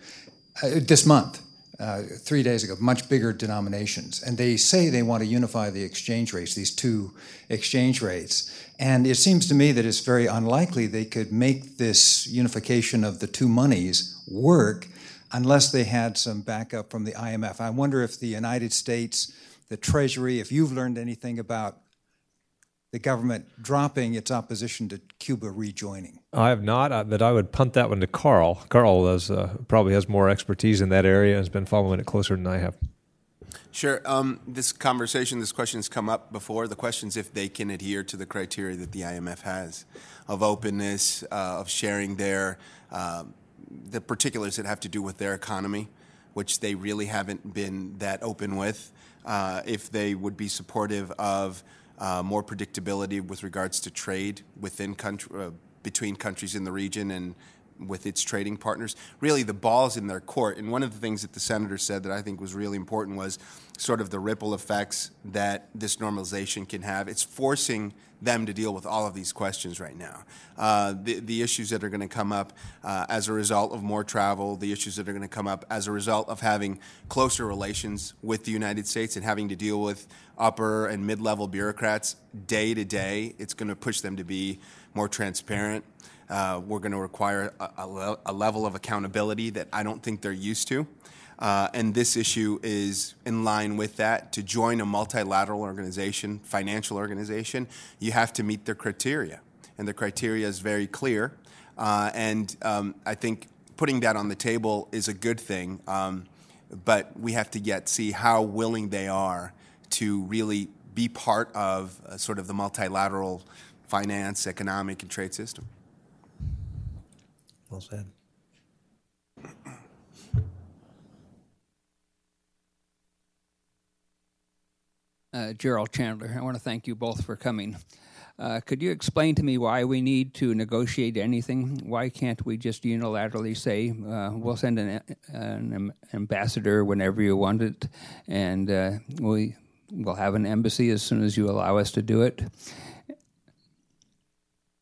uh, this month, uh, three days ago, much bigger denominations. And they say they want to unify the exchange rates, these two exchange rates. And it seems to me that it's very unlikely they could make this unification of the two monies work unless they had some backup from the IMF. I wonder if the United States, the Treasury, if you've learned anything about the government dropping its opposition to Cuba rejoining. I have not, but I would punt that one to Carl. Carl has, uh, probably has more expertise in that area and has been following it closer than I have. Sure. Um, this conversation, this question has come up before. The question is if they can adhere to the criteria that the IMF has of openness, uh, of sharing their uh, the particulars that have to do with their economy, which they really haven't been that open with. Uh, if they would be supportive of uh, more predictability with regards to trade within country, uh, between countries in the region and with its trading partners. Really, the ball's in their court. And one of the things that the senator said that I think was really important was sort of the ripple effects that this normalization can have. It's forcing them to deal with all of these questions right now. Uh, the, the issues that are going to come up uh, as a result of more travel, the issues that are going to come up as a result of having closer relations with the United States and having to deal with upper and mid level bureaucrats day to day. It's going to push them to be more transparent. Uh, we're going to require a, a, a, level of accountability that I don't think they're used to. Uh, and this issue is in line with that. To join a multilateral organization, financial organization, you have to meet their criteria. And the criteria is very clear. Uh, and um, I think putting that on the table is a good thing. Um, but we have to yet see how willing they are to really be part of uh, sort of the multilateral finance, economic, and trade system. Well said. Uh, Gerald Chandler, I want to thank you both for coming. Uh, could you explain to me why we need to negotiate anything? Why can't we just unilaterally say uh, we'll send an, an, ambassador whenever you want it, and uh, we will have an embassy as soon as you allow us to do it?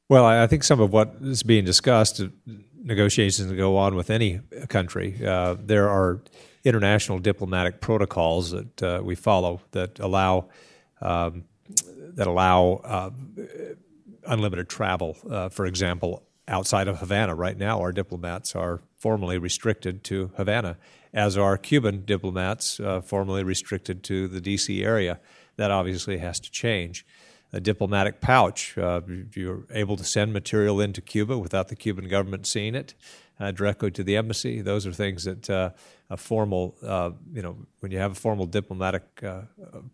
Well, I think some of what is being discussed negotiations go on with any country. Uh, there are international diplomatic protocols that uh, we follow that allow um, that allow uh, unlimited travel. Uh, for example, outside of Havana right now, our diplomats are formally restricted to Havana, as are Cuban diplomats uh, formally restricted to the D.C. area. That obviously has to change a diplomatic pouch. Uh, you're able to send material into Cuba without the Cuban government seeing it uh, directly to the embassy. Those are things that uh, a formal, uh, you know, when you have a formal diplomatic uh,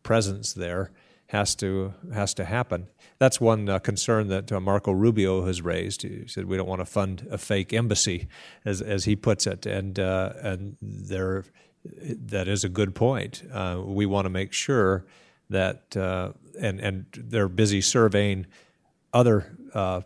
presence there, has to has to happen. That's one uh, concern that Marco Rubio has raised. He said we don't want to fund a fake embassy, as as he puts it, and and there. That is a good point. we want to make sure that uh, and and they're busy surveying other uh,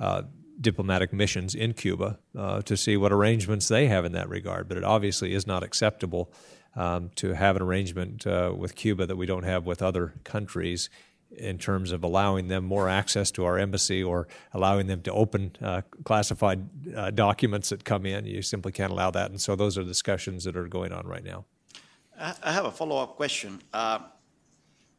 uh, diplomatic missions in Cuba uh, to see what arrangements they have in that regard. But it obviously is not acceptable um, to have an arrangement with Cuba that we don't have with other countries in terms of allowing them more access to our embassy or allowing them to open uh, classified uh, documents that come in. You simply can't allow that. And so those are discussions that are going on right now. I have a follow up question. Uh,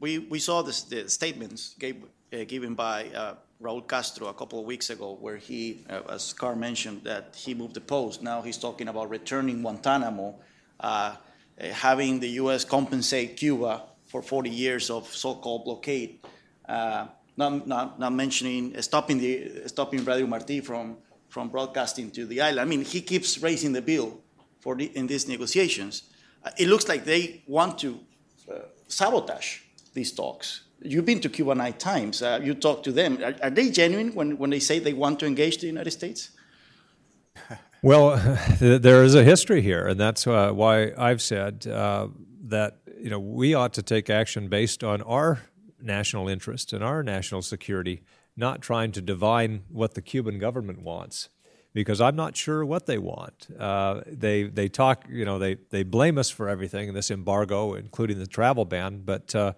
we, we saw this, the statements gave, uh, given by uh, Raul Castro a couple of weeks ago, where he, uh, as Carl mentioned, that he moved the post. Now he's talking about returning Guantanamo, uh, uh, having the U.S. compensate Cuba for 40 years of so-called blockade. uh, not, not, not mentioning stopping, the, stopping Radio Marti from, from broadcasting to the island. I mean, he keeps raising the bill for the, in these negotiations. It looks like they want to sabotage these talks. You've been to Cuba nine times. Uh, you talk to them. Are, are, they genuine when, when they say they want to engage the United States? Well, there is a history here, and that's uh, why I've said uh, that you know we ought to take action based on our national interest and our national security, not trying to divine what the Cuban government wants because I'm not sure what they want. Uh, they they talk, you know, they they blame us for everything, this embargo, including the travel ban. But uh,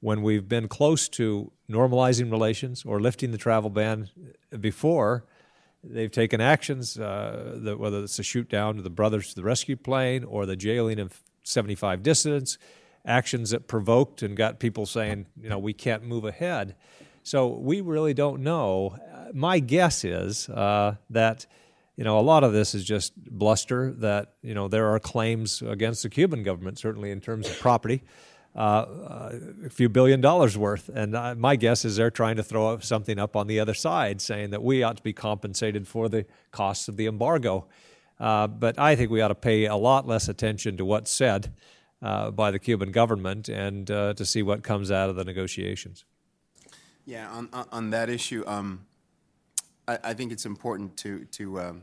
when we've been close to normalizing relations or lifting the travel ban before, they've taken actions. Uh, that whether it's a shoot down to the brothers to the rescue plane or the jailing of 75 dissidents, actions that provoked and got people saying, you know, we can't move ahead. So we really don't know my guess is uh, that you know a lot of this is just bluster. That you know there are claims against the Cuban government, certainly in terms of property. Uh, uh, a few billion dollars worth. And uh, my guess is they're trying to throw something up on the other side, saying that we ought to be compensated for the costs of the embargo. Uh, but I think we ought to pay a lot less attention to what's said uh, by the Cuban government and uh, to see what comes out of the negotiations. Yeah, on, on that issue, um, I, I think it's important to, to, um,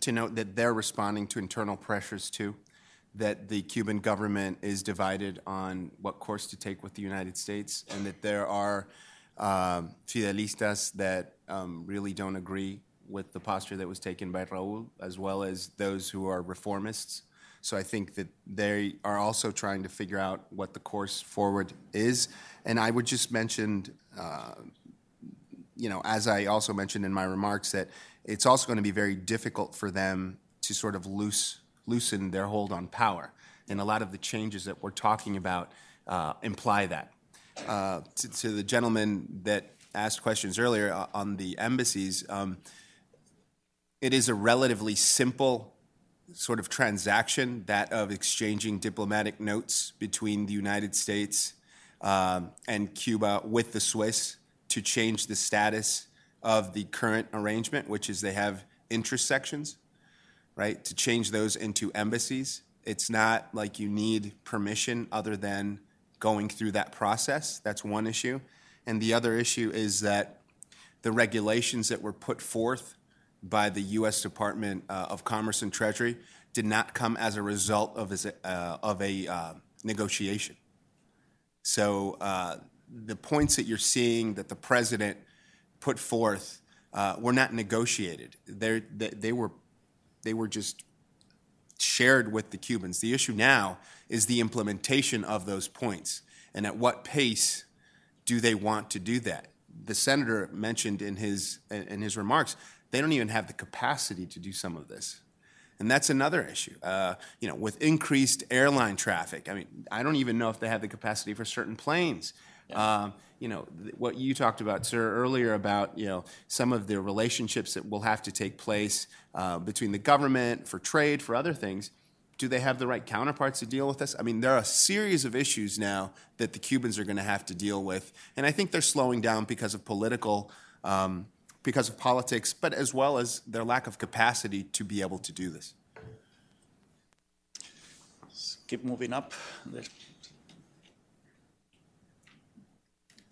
to note that they're responding to internal pressures too, that the Cuban government is divided on what course to take with the United States, and that there are um, fidelistas that um, really don't agree with the posture that was taken by Raul, as well as those who are reformists. So I think that they are also trying to figure out what the course forward is. And I would just mention uh, you know, as I also mentioned in my remarks, that it's also going to be very difficult for them to sort of loose, loosen their hold on power. And a lot of the changes that we're talking about uh, imply that. Uh, to, to, the gentleman that asked questions earlier uh, on the embassies, um, it is a relatively simple sort of transaction, that of exchanging diplomatic notes between the United States um, and Cuba with the Swiss to change the status of the current arrangement, which is they have interest sections, right? To change those into embassies. It's not like you need permission other than going through that process. That's one issue. And the other issue is that the regulations that were put forth by the U.S. Department uh, of Commerce and Treasury did not come as a result of, uh, of a uh, negotiation. So uh, the points that you're seeing that the president put forth uh, were not negotiated. They, they, were, they were just shared with the Cubans. The issue now is the implementation of those points and at what pace do they want to do that. The senator mentioned in his, in his remarks they don't even have the capacity to do some of this. And that's another issue. Uh, you know, with increased airline traffic, I mean, I don't even know if they have the capacity for certain planes. Yeah. Um, you know, what you talked about, sir, earlier about, you know, some of the relationships that will have to take place uh, between the government for trade, for other things. Do they have the right counterparts to deal with this? I mean, there are a series of issues now that the Cubans are going to have to deal with. And I think they're slowing down because of political, um, because of politics, but as well as their lack of capacity to be able to do this. Let's keep moving up. There's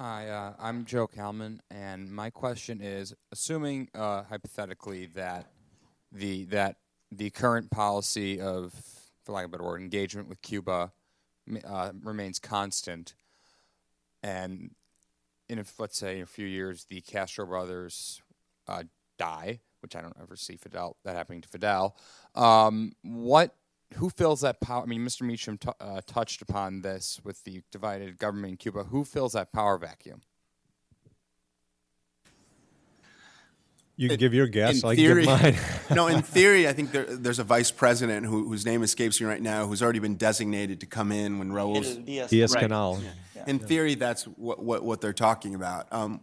Hi, uh, I'm Joe Kalman, and my question is: Assuming uh, hypothetically that the that the current policy of, for lack of a better word, engagement with Cuba uh, remains constant, and in if, let's say in a few years the Castro brothers uh, die, which I don't ever see Fidel that happening to Fidel, um, what who fills that power? I mean, Mr. Meacham t- uh, touched upon this with the divided government in Cuba. Who fills that power vacuum? You can it, give your guess. I theory, give mine. no, in theory, I think there, there's a vice president who, whose name escapes me right now, who's already been designated to come in when Raul's Diaz, Diaz right. Canel. Yeah. Yeah. In theory, that's what, what, what they're talking about. Um,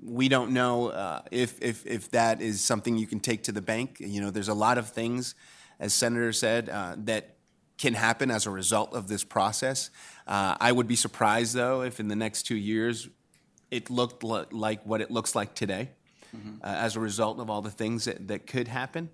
we don't know uh, if, if, if that is something you can take to the bank. You know, there's a lot of things as Senator said, uh, that can happen as a result of this process. Uh, I would be surprised, though, if in the next two years it looked li- like what it looks like today uh, as a result of all the things that, that could happen.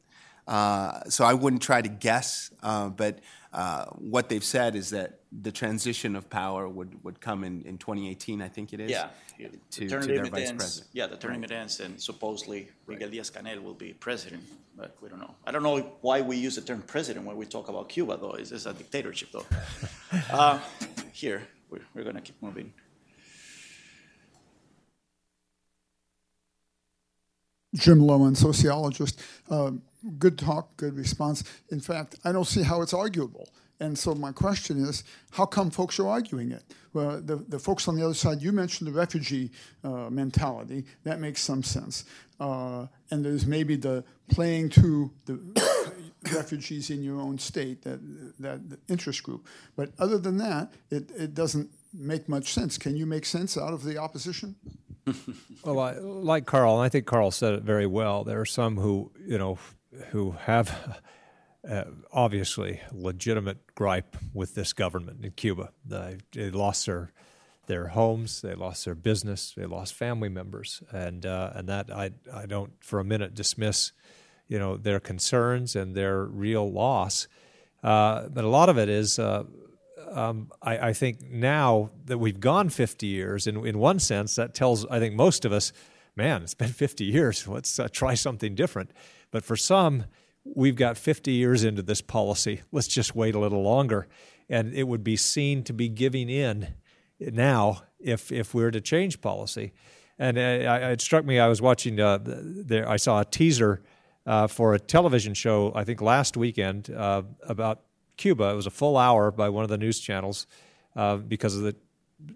Uh, so I wouldn't try to guess, uh, but uh, what they've said is that the transition of power would, would come in, in 2018, I think it is. Yeah. To, The to their limit vice ends- president. Yeah, the term limit ends, and supposedly Miguel Diaz-Canel will be president, but we don't know. I don't know why we use the term president when we talk about Cuba, though. It's it's a dictatorship, though. Uh, Here, we're, we're gonna keep moving. Jim Loewen, sociologist. Um, good talk, good response. In fact, I don't see how it's arguable. And so my question is, how come folks are arguing it? Well, the, the folks on the other side, you mentioned the refugee uh, mentality. That makes some sense. Uh, and there's maybe the playing to the refugees in your own state, that, that interest group. But other than that, it, it doesn't make much sense. Can you make sense out of the opposition? Well, I, like Carl, and I think Carl said it very well. There are some who, you know, who have uh, obviously legitimate gripe with this government in Cuba. They, they lost their their homes, they lost their business, they lost family members, and uh, and that I I don't for a minute dismiss, you know, their concerns and their real loss. Uh, but a lot of it is. Uh, um, I, I think now that we've gone 50 years, in, in one sense, that tells, I think, most of us, man, it's been 50 years. Let's uh, try something different. But for some, we've got 50 years into this policy. Let's just wait a little longer. And it would be seen to be giving in now if, if we were to change policy. And it struck me, I was watching, uh, there, I saw a teaser uh, for a television show, I think last weekend, uh, about Cuba. It was a full hour by one of the news channels uh, because of the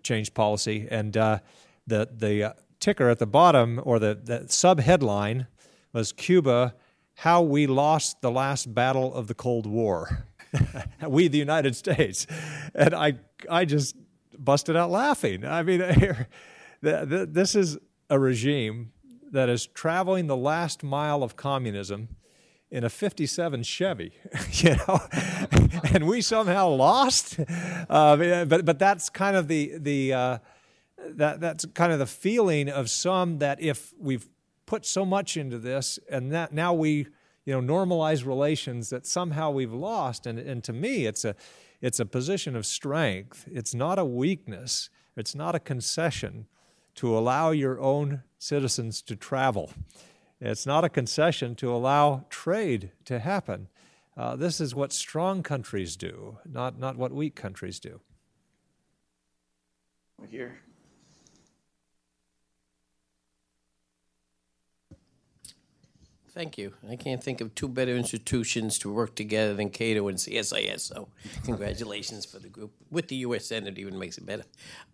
change policy, and uh, the the uh, ticker at the bottom or the, the sub headline was Cuba: How we lost the last battle of the Cold War. we, the United States, and I I just busted out laughing. I mean, this is a regime that is traveling the last mile of communism in a 57 Chevy, you know, and we somehow lost. Uh, but but that's kind of the the uh, that that's kind of the feeling of some that if we've put so much into this and that now we you know normalize relations that somehow we've lost. And and to me, it's a it's a position of strength. It's not a weakness. It's not a concession to allow your own citizens to travel. It's not a concession to allow trade to happen. Uh, this is what strong countries do, not, not what weak countries do. Here. Thank you. I can't think of two better institutions to work together than Cato and CSIS. So, congratulations for the group. With the U.S. Senate, even makes it better.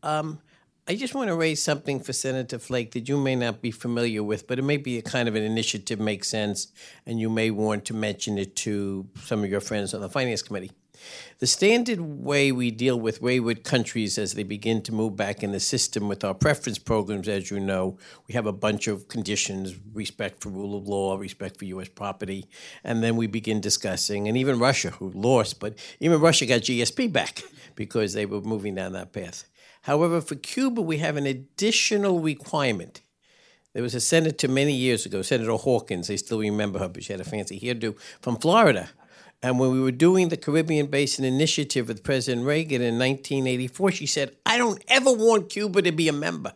Um, I just want to raise something for Senator Flake that you may not be familiar with, but it may be a kind of an initiative makes sense, and you may want to mention it to some of your friends on the Finance Committee. The standard way we deal with wayward countries as they begin to move back in the system with our preference programs, as you know, we have a bunch of conditions respect for rule of law, respect for U.S. property, and then we begin discussing, and even Russia, who lost, but even Russia got GSP back because they were moving down that path. However, for Cuba, we have an additional requirement. There was a senator many years ago, Senator Hawkins, I still remember her, but she had a fancy hairdo, from Florida. And when we were doing the Caribbean Basin Initiative with President Reagan in 1984, she said, I don't ever want Cuba to be a member.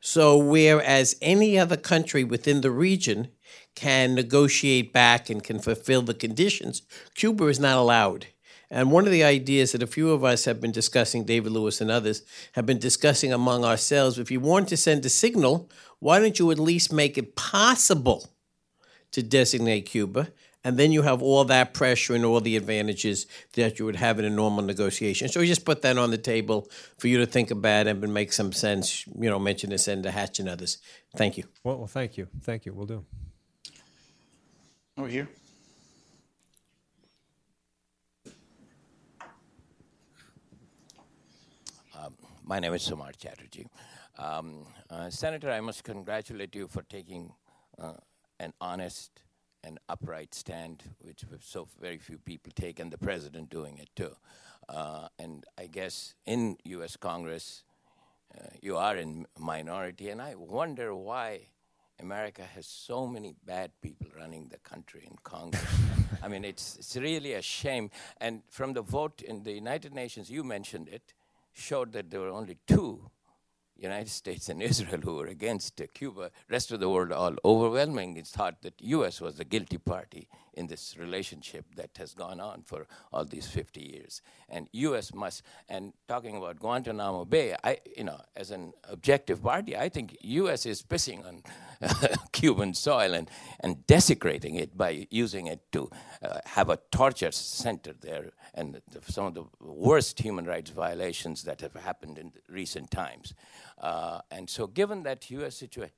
So, whereas any other country within the region can negotiate back and can fulfill the conditions, Cuba is not allowed. And one of the ideas that a few of us have been discussing, David Lewis and others, have been discussing among ourselves if you want to send a signal, why don't you at least make it possible to designate Cuba? And then you have all that pressure and all the advantages that you would have in a normal negotiation. So we just put that on the table for you to think about and make some sense. You know, mention this Senator Hatch and others. Thank you. Well, well, thank you. Thank you. We'll do. Over here. My name is Sumar Chatterjee. Um, uh, Senator, I must congratulate you for taking uh, an honest and upright stand, which so very few people take, and the president doing it too. Uh, and I guess in U.S. Congress uh, you are in minority, and I wonder why America has so many bad people running the country in Congress. I mean, it's, it's really a shame. And from the vote in the United Nations, you mentioned it, showed that there were only two United States and Israel who were against uh, Cuba. Rest of the world all overwhelmingly thought that U.S. was the guilty party in this relationship that has gone on for all these 50 years. And U.S. must. And talking about Guantanamo Bay, I, you know, as an objective party, I think U.S. is pissing on Cuban soil and, and desecrating it by using it to uh, have a torture center there and the, some of the worst human rights violations that have happened in recent times. Uh, and so, given that U.S. situation,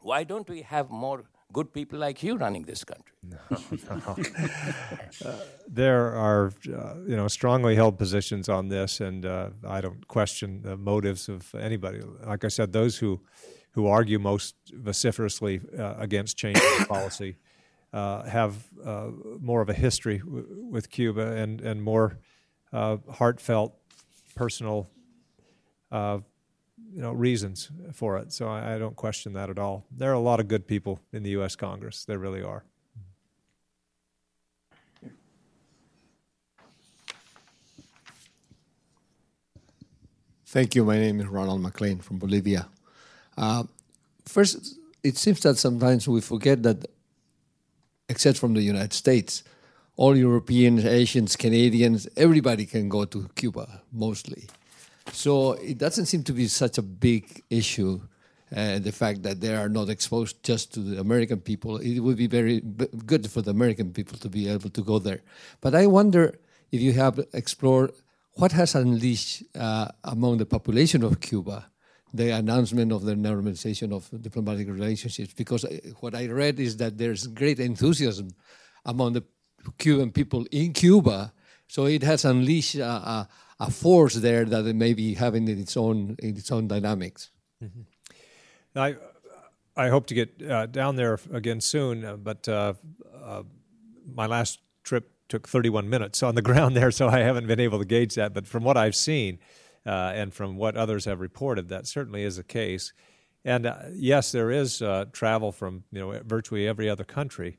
why don't we have more good people like you running this country? No, no. uh, there are, uh, you know, strongly held positions on this, and uh, I don't question the motives of anybody. Like I said, those who who argue most vociferously uh, against changing policy uh, have more of a history w- with Cuba and and more heartfelt, personal you know reasons for it. So I, I, don't question that at all. There are a lot of good people in the U.S. Congress. There really are. Thank you. My name is Ronald MacLean from Bolivia. Uh, first, it seems that sometimes we forget that, except from the United States, all Europeans, Asians, Canadians, everybody can go to Cuba mostly. So it doesn't seem to be such a big issue. Uh, the fact that they are not exposed just to the American people, it would be very good for the American people to be able to go there. But I wonder if you have explored what has unleashed uh, among the population of Cuba the announcement of the normalization of diplomatic relationships. Because uh, what I read is that there's great enthusiasm among the Cuban people in Cuba. So it has unleashed a, a force there that it may be having its own its own dynamics. Mm-hmm. I I hope to get uh, down there again soon, uh, but uh, uh my last trip took 31 minutes on the ground there, so I haven't been able to gauge that. But from what I've seen uh, and from what others have reported, that certainly is the case. And yes, there is travel from you know virtually every other country,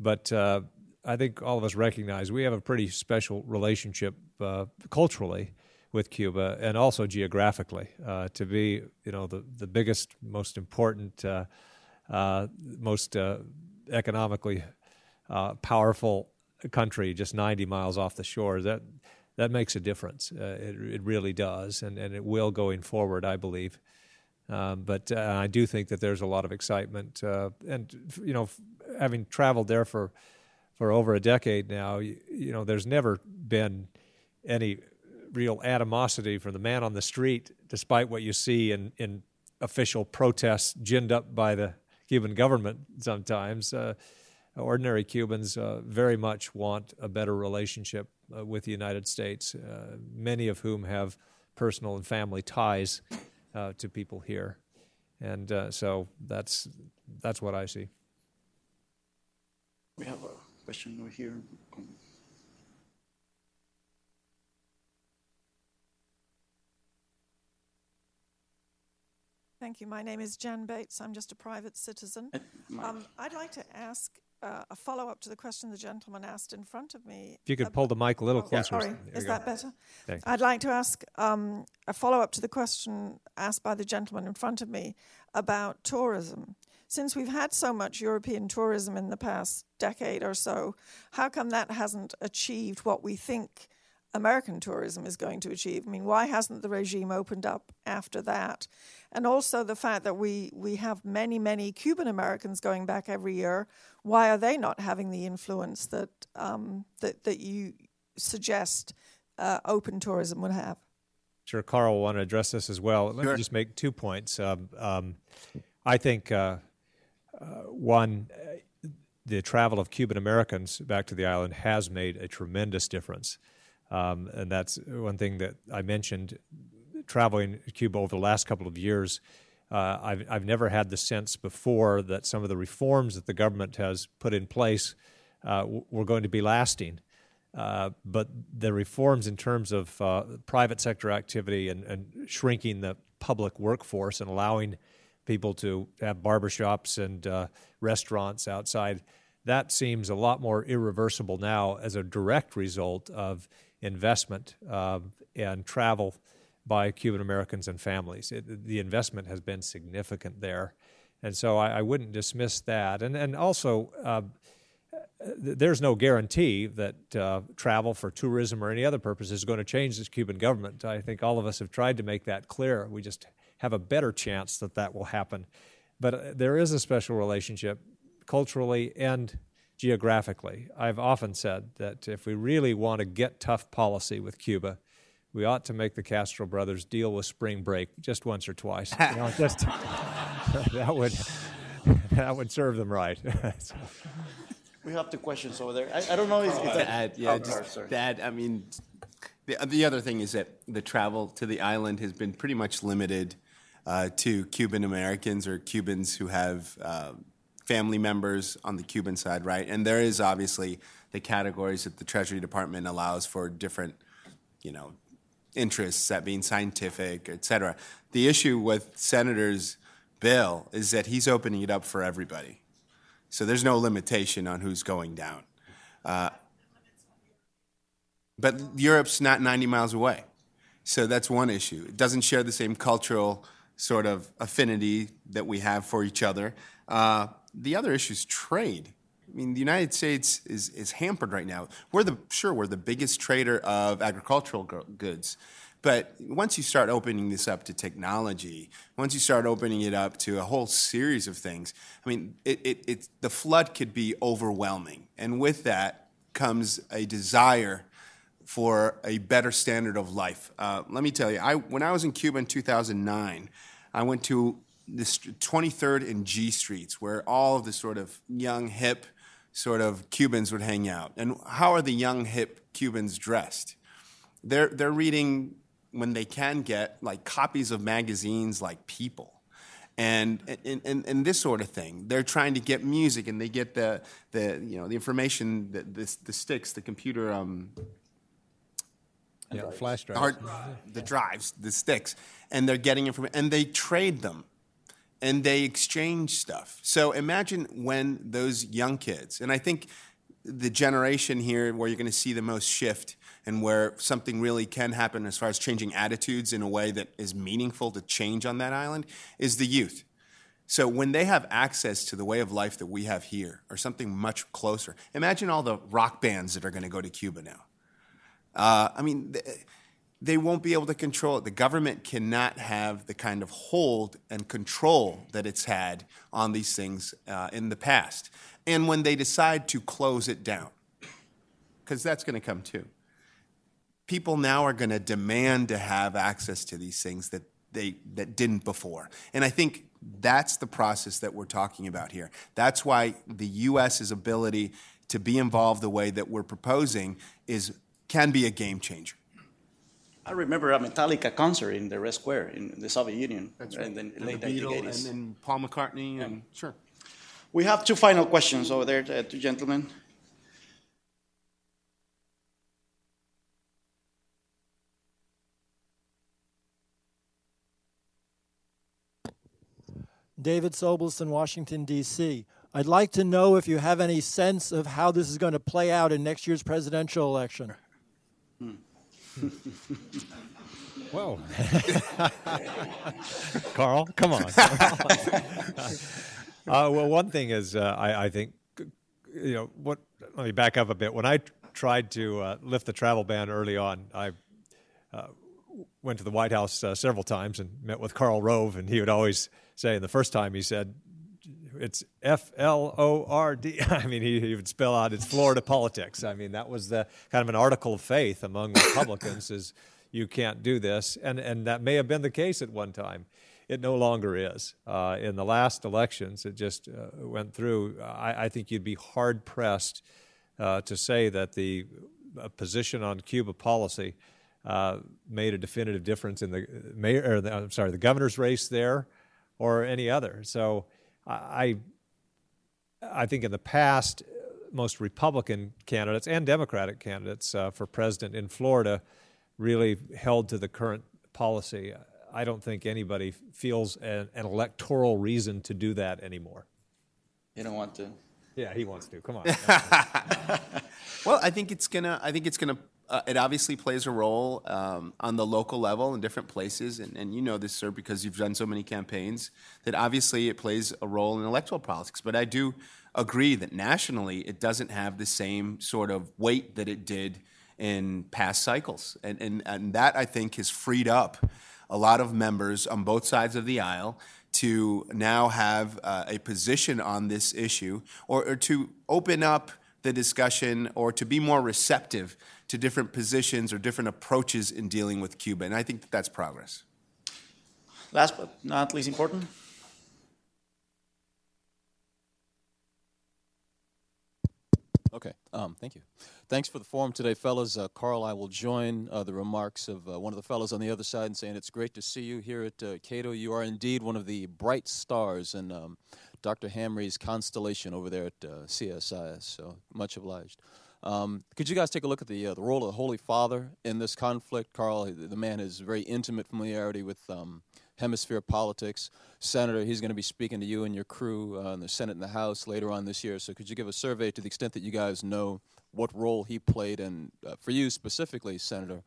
but I think all of us recognize we have a pretty special relationship uh, culturally with Cuba and also geographically. Uh, to be, you know, the, the biggest, most important, uh, uh most uh, economically uh, powerful country, just 90 miles off the shore, that that makes a difference. it, it really does, and, and it will going forward, I believe. Um, but I do think that there's a lot of excitement, and you know, having traveled there for for over a decade now, you, you know, there's never been any real animosity from the man on the street, despite what you see in, in official protests ginned up by the Cuban government sometimes. Uh, ordinary Cubans uh, very much want a better relationship uh, with the United States, uh, many of whom have personal and family ties uh, to people here. And uh, so that's, that's what I see. We have a question over here. Thank you. My name is Jan Bates. I'm just a private citizen. Um, I'd like to ask uh, a follow up to the question the gentleman asked in front of me. If you could pull the mic a little oh, closer. Sorry, is that better? Thanks. I'd like to ask um, a follow up to the question asked by the gentleman in front of me about tourism since we've had so much European tourism in the past decade or so, how come that hasn't achieved what we think American tourism is going to achieve? I mean, why hasn't the regime opened up after that? And also the fact that we, we have many, many Cuban Americans going back every year. Why are they not having the influence that, um, that, that you suggest uh, open tourism would have? Sure, Carl will want to address this as well. Let sure. me just make two points. Um, um, I think uh, uh, one, uh, the travel of Cuban Americans back to the island has made a tremendous difference. Um, and that's one thing that I mentioned traveling Cuba over the last couple of years. Uh, I've, I've never had the sense before that some of the reforms that the government has put in place uh, were going to be lasting. Uh, but the reforms in terms of uh, private sector activity and, and, shrinking the public workforce and allowing people to have barbershops and uh, restaurants outside, that seems a lot more irreversible now as a direct result of investment um, and travel by Cuban Americans and families. It, the investment has been significant there. And so I, I wouldn't dismiss that. And, and also, uh, there's no guarantee that uh, travel for tourism or any other purpose is going to change this Cuban government. I think all of us have tried to make that clear. We just have a better chance that that will happen. But uh, there is a special relationship culturally and geographically. I've often said that if we really want to get tough policy with Cuba, we ought to make the Castro brothers deal with spring break just once or twice. You know, just that would that would serve them right. so. We have two questions over there. I, I don't know if, if to add, yeah, oh, just sorry. that. I mean, the the other thing is that the travel to the island has been pretty much limited uh, to Cuban Americans or Cubans who have uh, family members on the Cuban side, right? And there is obviously the categories that the Treasury Department allows for different, you know, interests, that being scientific, et cetera. The issue with Senator's bill is that he's opening it up for everybody. So there's no limitation on who's going down. Uh, but Europe's not 90 miles away. So that's one issue. It doesn't share the same cultural sort of affinity that we have for each other. Uh, the other issue is trade. I mean, the United States is, is hampered right now. We're the sure we're the biggest trader of agricultural goods, but once you start opening this up to technology, once you start opening it up to a whole series of things, I mean, it, it, it, the flood could be overwhelming. And with that comes a desire for a better standard of life. Uh, let me tell you, I, when I was in Cuba in 2009, I went to this 23rd and G Streets, where all of the sort of young, hip, sort of Cubans would hang out. And how are the young, hip Cubans dressed? They're, they're reading when they can get like copies of magazines like People. And, and, and, and, this sort of thing. They're trying to get music, and they get the, the you know the information, the, the, the sticks, the computer um, yeah, flash drives, hard, the drives, the sticks, and they're getting information, and they trade them, and they exchange stuff. So imagine when those young kids, and I think the generation here where you're going to see the most shift and where something really can happen as far as changing attitudes in a way that is meaningful to change on that island is the youth. So when they have access to the way of life that we have here, or something much closer, imagine all the rock bands that are going to go to Cuba now. Uh, I mean, they won't be able to control it. The government cannot have the kind of hold and control that it's had on these things uh, in the past. And when they decide to close it down, because that's going to come too people now are going to demand to have access to these things that they that didn't before. And I think that's the process that we're talking about here. That's why the US's ability to be involved the way that we're proposing is can be a game changer. I remember a Metallica concert in the Red Square in the Soviet Union That's right. in the and late the Beatles, 1980s. And then Paul McCartney yeah. and sure. We have two final questions over there, uh, two gentlemen. David Sobelson, Washington, D.C. I'd like to know if you have any sense of how this is going to play out in next year's presidential election. Whoa. Carl, come on. uh, well, one thing is, uh, I, I, think, you know, what, let me back up a bit. When I tried to uh, lift the travel ban early on, I uh, went to the White House uh, several times and met with Karl Rove, and he would always say, and the first time he said, it's F L O R D. I mean, he, he, would spell out it's Florida politics. I mean, that was the kind of an article of faith among Republicans is you can't do this, and and that may have been the case at one time. It no longer is. Uh, in the last elections, it just uh, went through. I, I, think you'd be hard pressed uh, to say that the position on Cuba policy uh, made a definitive difference in the mayor. The, I'm sorry, the governor's race there, or any other. So I, I think in the past, most Republican candidates and Democratic candidates uh, for president in Florida really held to the current policy. I don't think anybody feels an, an electoral reason to do that anymore. You don't want to? Yeah, he wants to. Come on. well, I think it's gonna. I think it's gonna. Uh, it obviously plays a role um, on the local level in different places, and, and you know this, sir, because you've done so many campaigns. That obviously it plays a role in electoral politics. But I do agree that nationally it doesn't have the same sort of weight that it did in past cycles, and and, and that I think has freed up a lot of members on both sides of the aisle to now have uh, a position on this issue or, or, to open up the discussion or to be more receptive to different positions or different approaches in dealing with Cuba. And I think that that's progress. Last but not least important. Okay, um, thank you. Thanks for the forum today, fellas. Uh, Carl, I will join uh, the remarks of uh, one of the fellows on the other side in saying it's great to see you here at uh, Cato. You are indeed one of the bright stars in um, Dr. Hamre's constellation over there at uh, CSIS, so much obliged. Um, could you guys take a look at the, uh, the role of the Holy Father in this conflict? Carl, the man has very intimate familiarity with um, hemisphere politics. Senator, he's going to be speaking to you and your crew uh, in the Senate and the House later on this year. So could you give a survey to the extent that you guys know what role he played? And uh, for you specifically, Senator,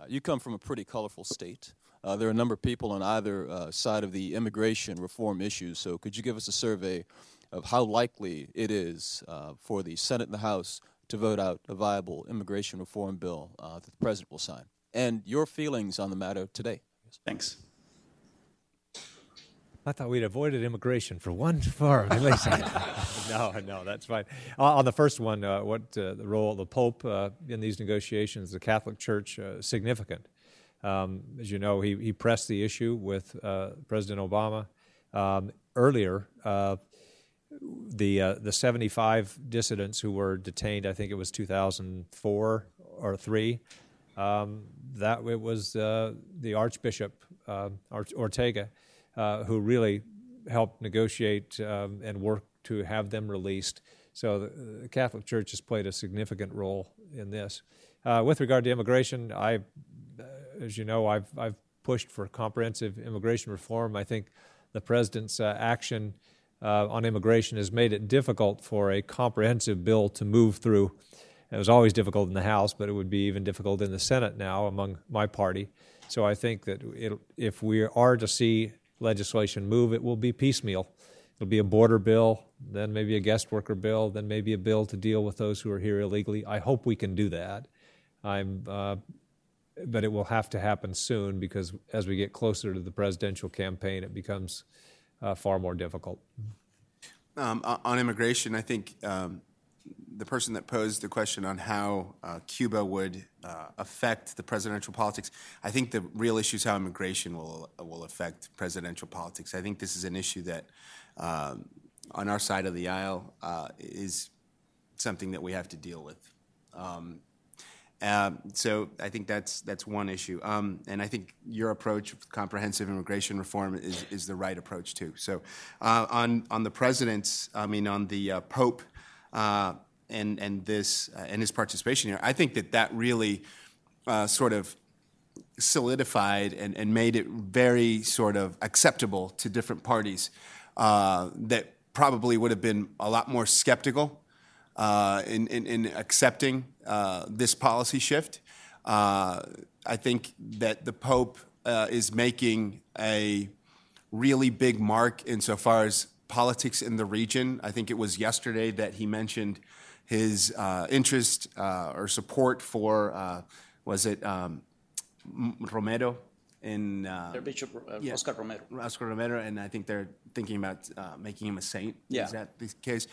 uh, you come from a pretty colorful state. Uh, there are a number of people on either uh, side of the immigration reform issues. So could you give us a survey of how likely it is for the Senate and the House to vote out a viable immigration reform bill that the President will sign? And your feelings on the matter today. Thanks. I thought we'd avoided immigration for one far. no, no, that's fine. Uh, on the first one, uh, what uh, the role of the Pope uh, in these negotiations, the Catholic Church, uh, significant. Um, as you know, he, he pressed the issue with uh, President Obama. Um, earlier, the the 75 dissidents who were detained, I think it was 2004 or three. Um, that it was the Archbishop Ortega uh, who really helped negotiate um, and work to have them released. So the, the, Catholic Church has played a significant role in this. Uh, with regard to immigration, I, uh, as you know, I've I've pushed for comprehensive immigration reform. I think the president's uh, action uh, on immigration has made it difficult for a comprehensive bill to move through. It was always difficult in the House, but it would be even difficult in the Senate now among my party. So I think that it, if we are to see legislation move, it will be piecemeal. It'll be a border bill, then maybe a guest worker bill, then maybe a bill to deal with those who are here illegally. I hope we can do that. I'm, uh, but it will have to happen soon because as we get closer to the presidential campaign, it becomes far more difficult. Um, on immigration, I think um, the person that posed the question on how uh, Cuba would uh, affect the presidential politics, I think the real issue is how immigration will will affect presidential politics. I think this is an issue that, um, on our side of the aisle, uh, is something that we have to deal with. Um, uh, so I think that's that's one issue, um, and I think your approach, of comprehensive immigration reform, is, is the right approach too. So uh, on on the president's, I mean on the uh, Pope uh, and and this uh, and his participation here, I think that that really uh, sort of solidified and, and made it very sort of acceptable to different parties uh, that probably would have been a lot more skeptical in, in, in, accepting uh, this policy shift. Uh, I think that the Pope is making a really big mark insofar as politics in the region. I think it was yesterday that he mentioned his uh, interest uh, or support for, uh, was it um, Romero? In uh, Bishop uh, yeah, Oscar Romero. Oscar Romero, and I think they're thinking about uh, making him a saint. Yeah. Is that the case?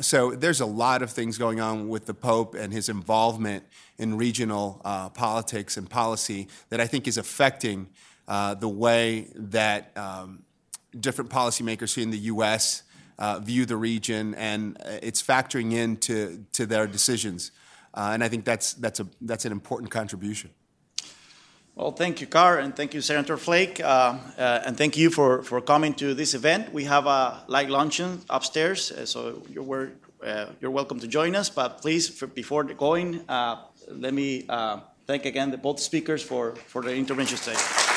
so there's a lot of things going on with the Pope and his involvement in regional politics and policy that I think is affecting the way that um, different policymakers here in the U.S. Uh, view the region, and uh, it's factoring into to their decisions. Uh, and I think that's that's a that's an important contribution. Well, thank you, Carr, and thank you, Senator Flake, uh, uh, and thank you for, for coming to this event. We have a light luncheon upstairs, so we're uh, you're welcome to join us. But please, for, before going, uh, let me uh, thank again the, both speakers for, for their interventions today.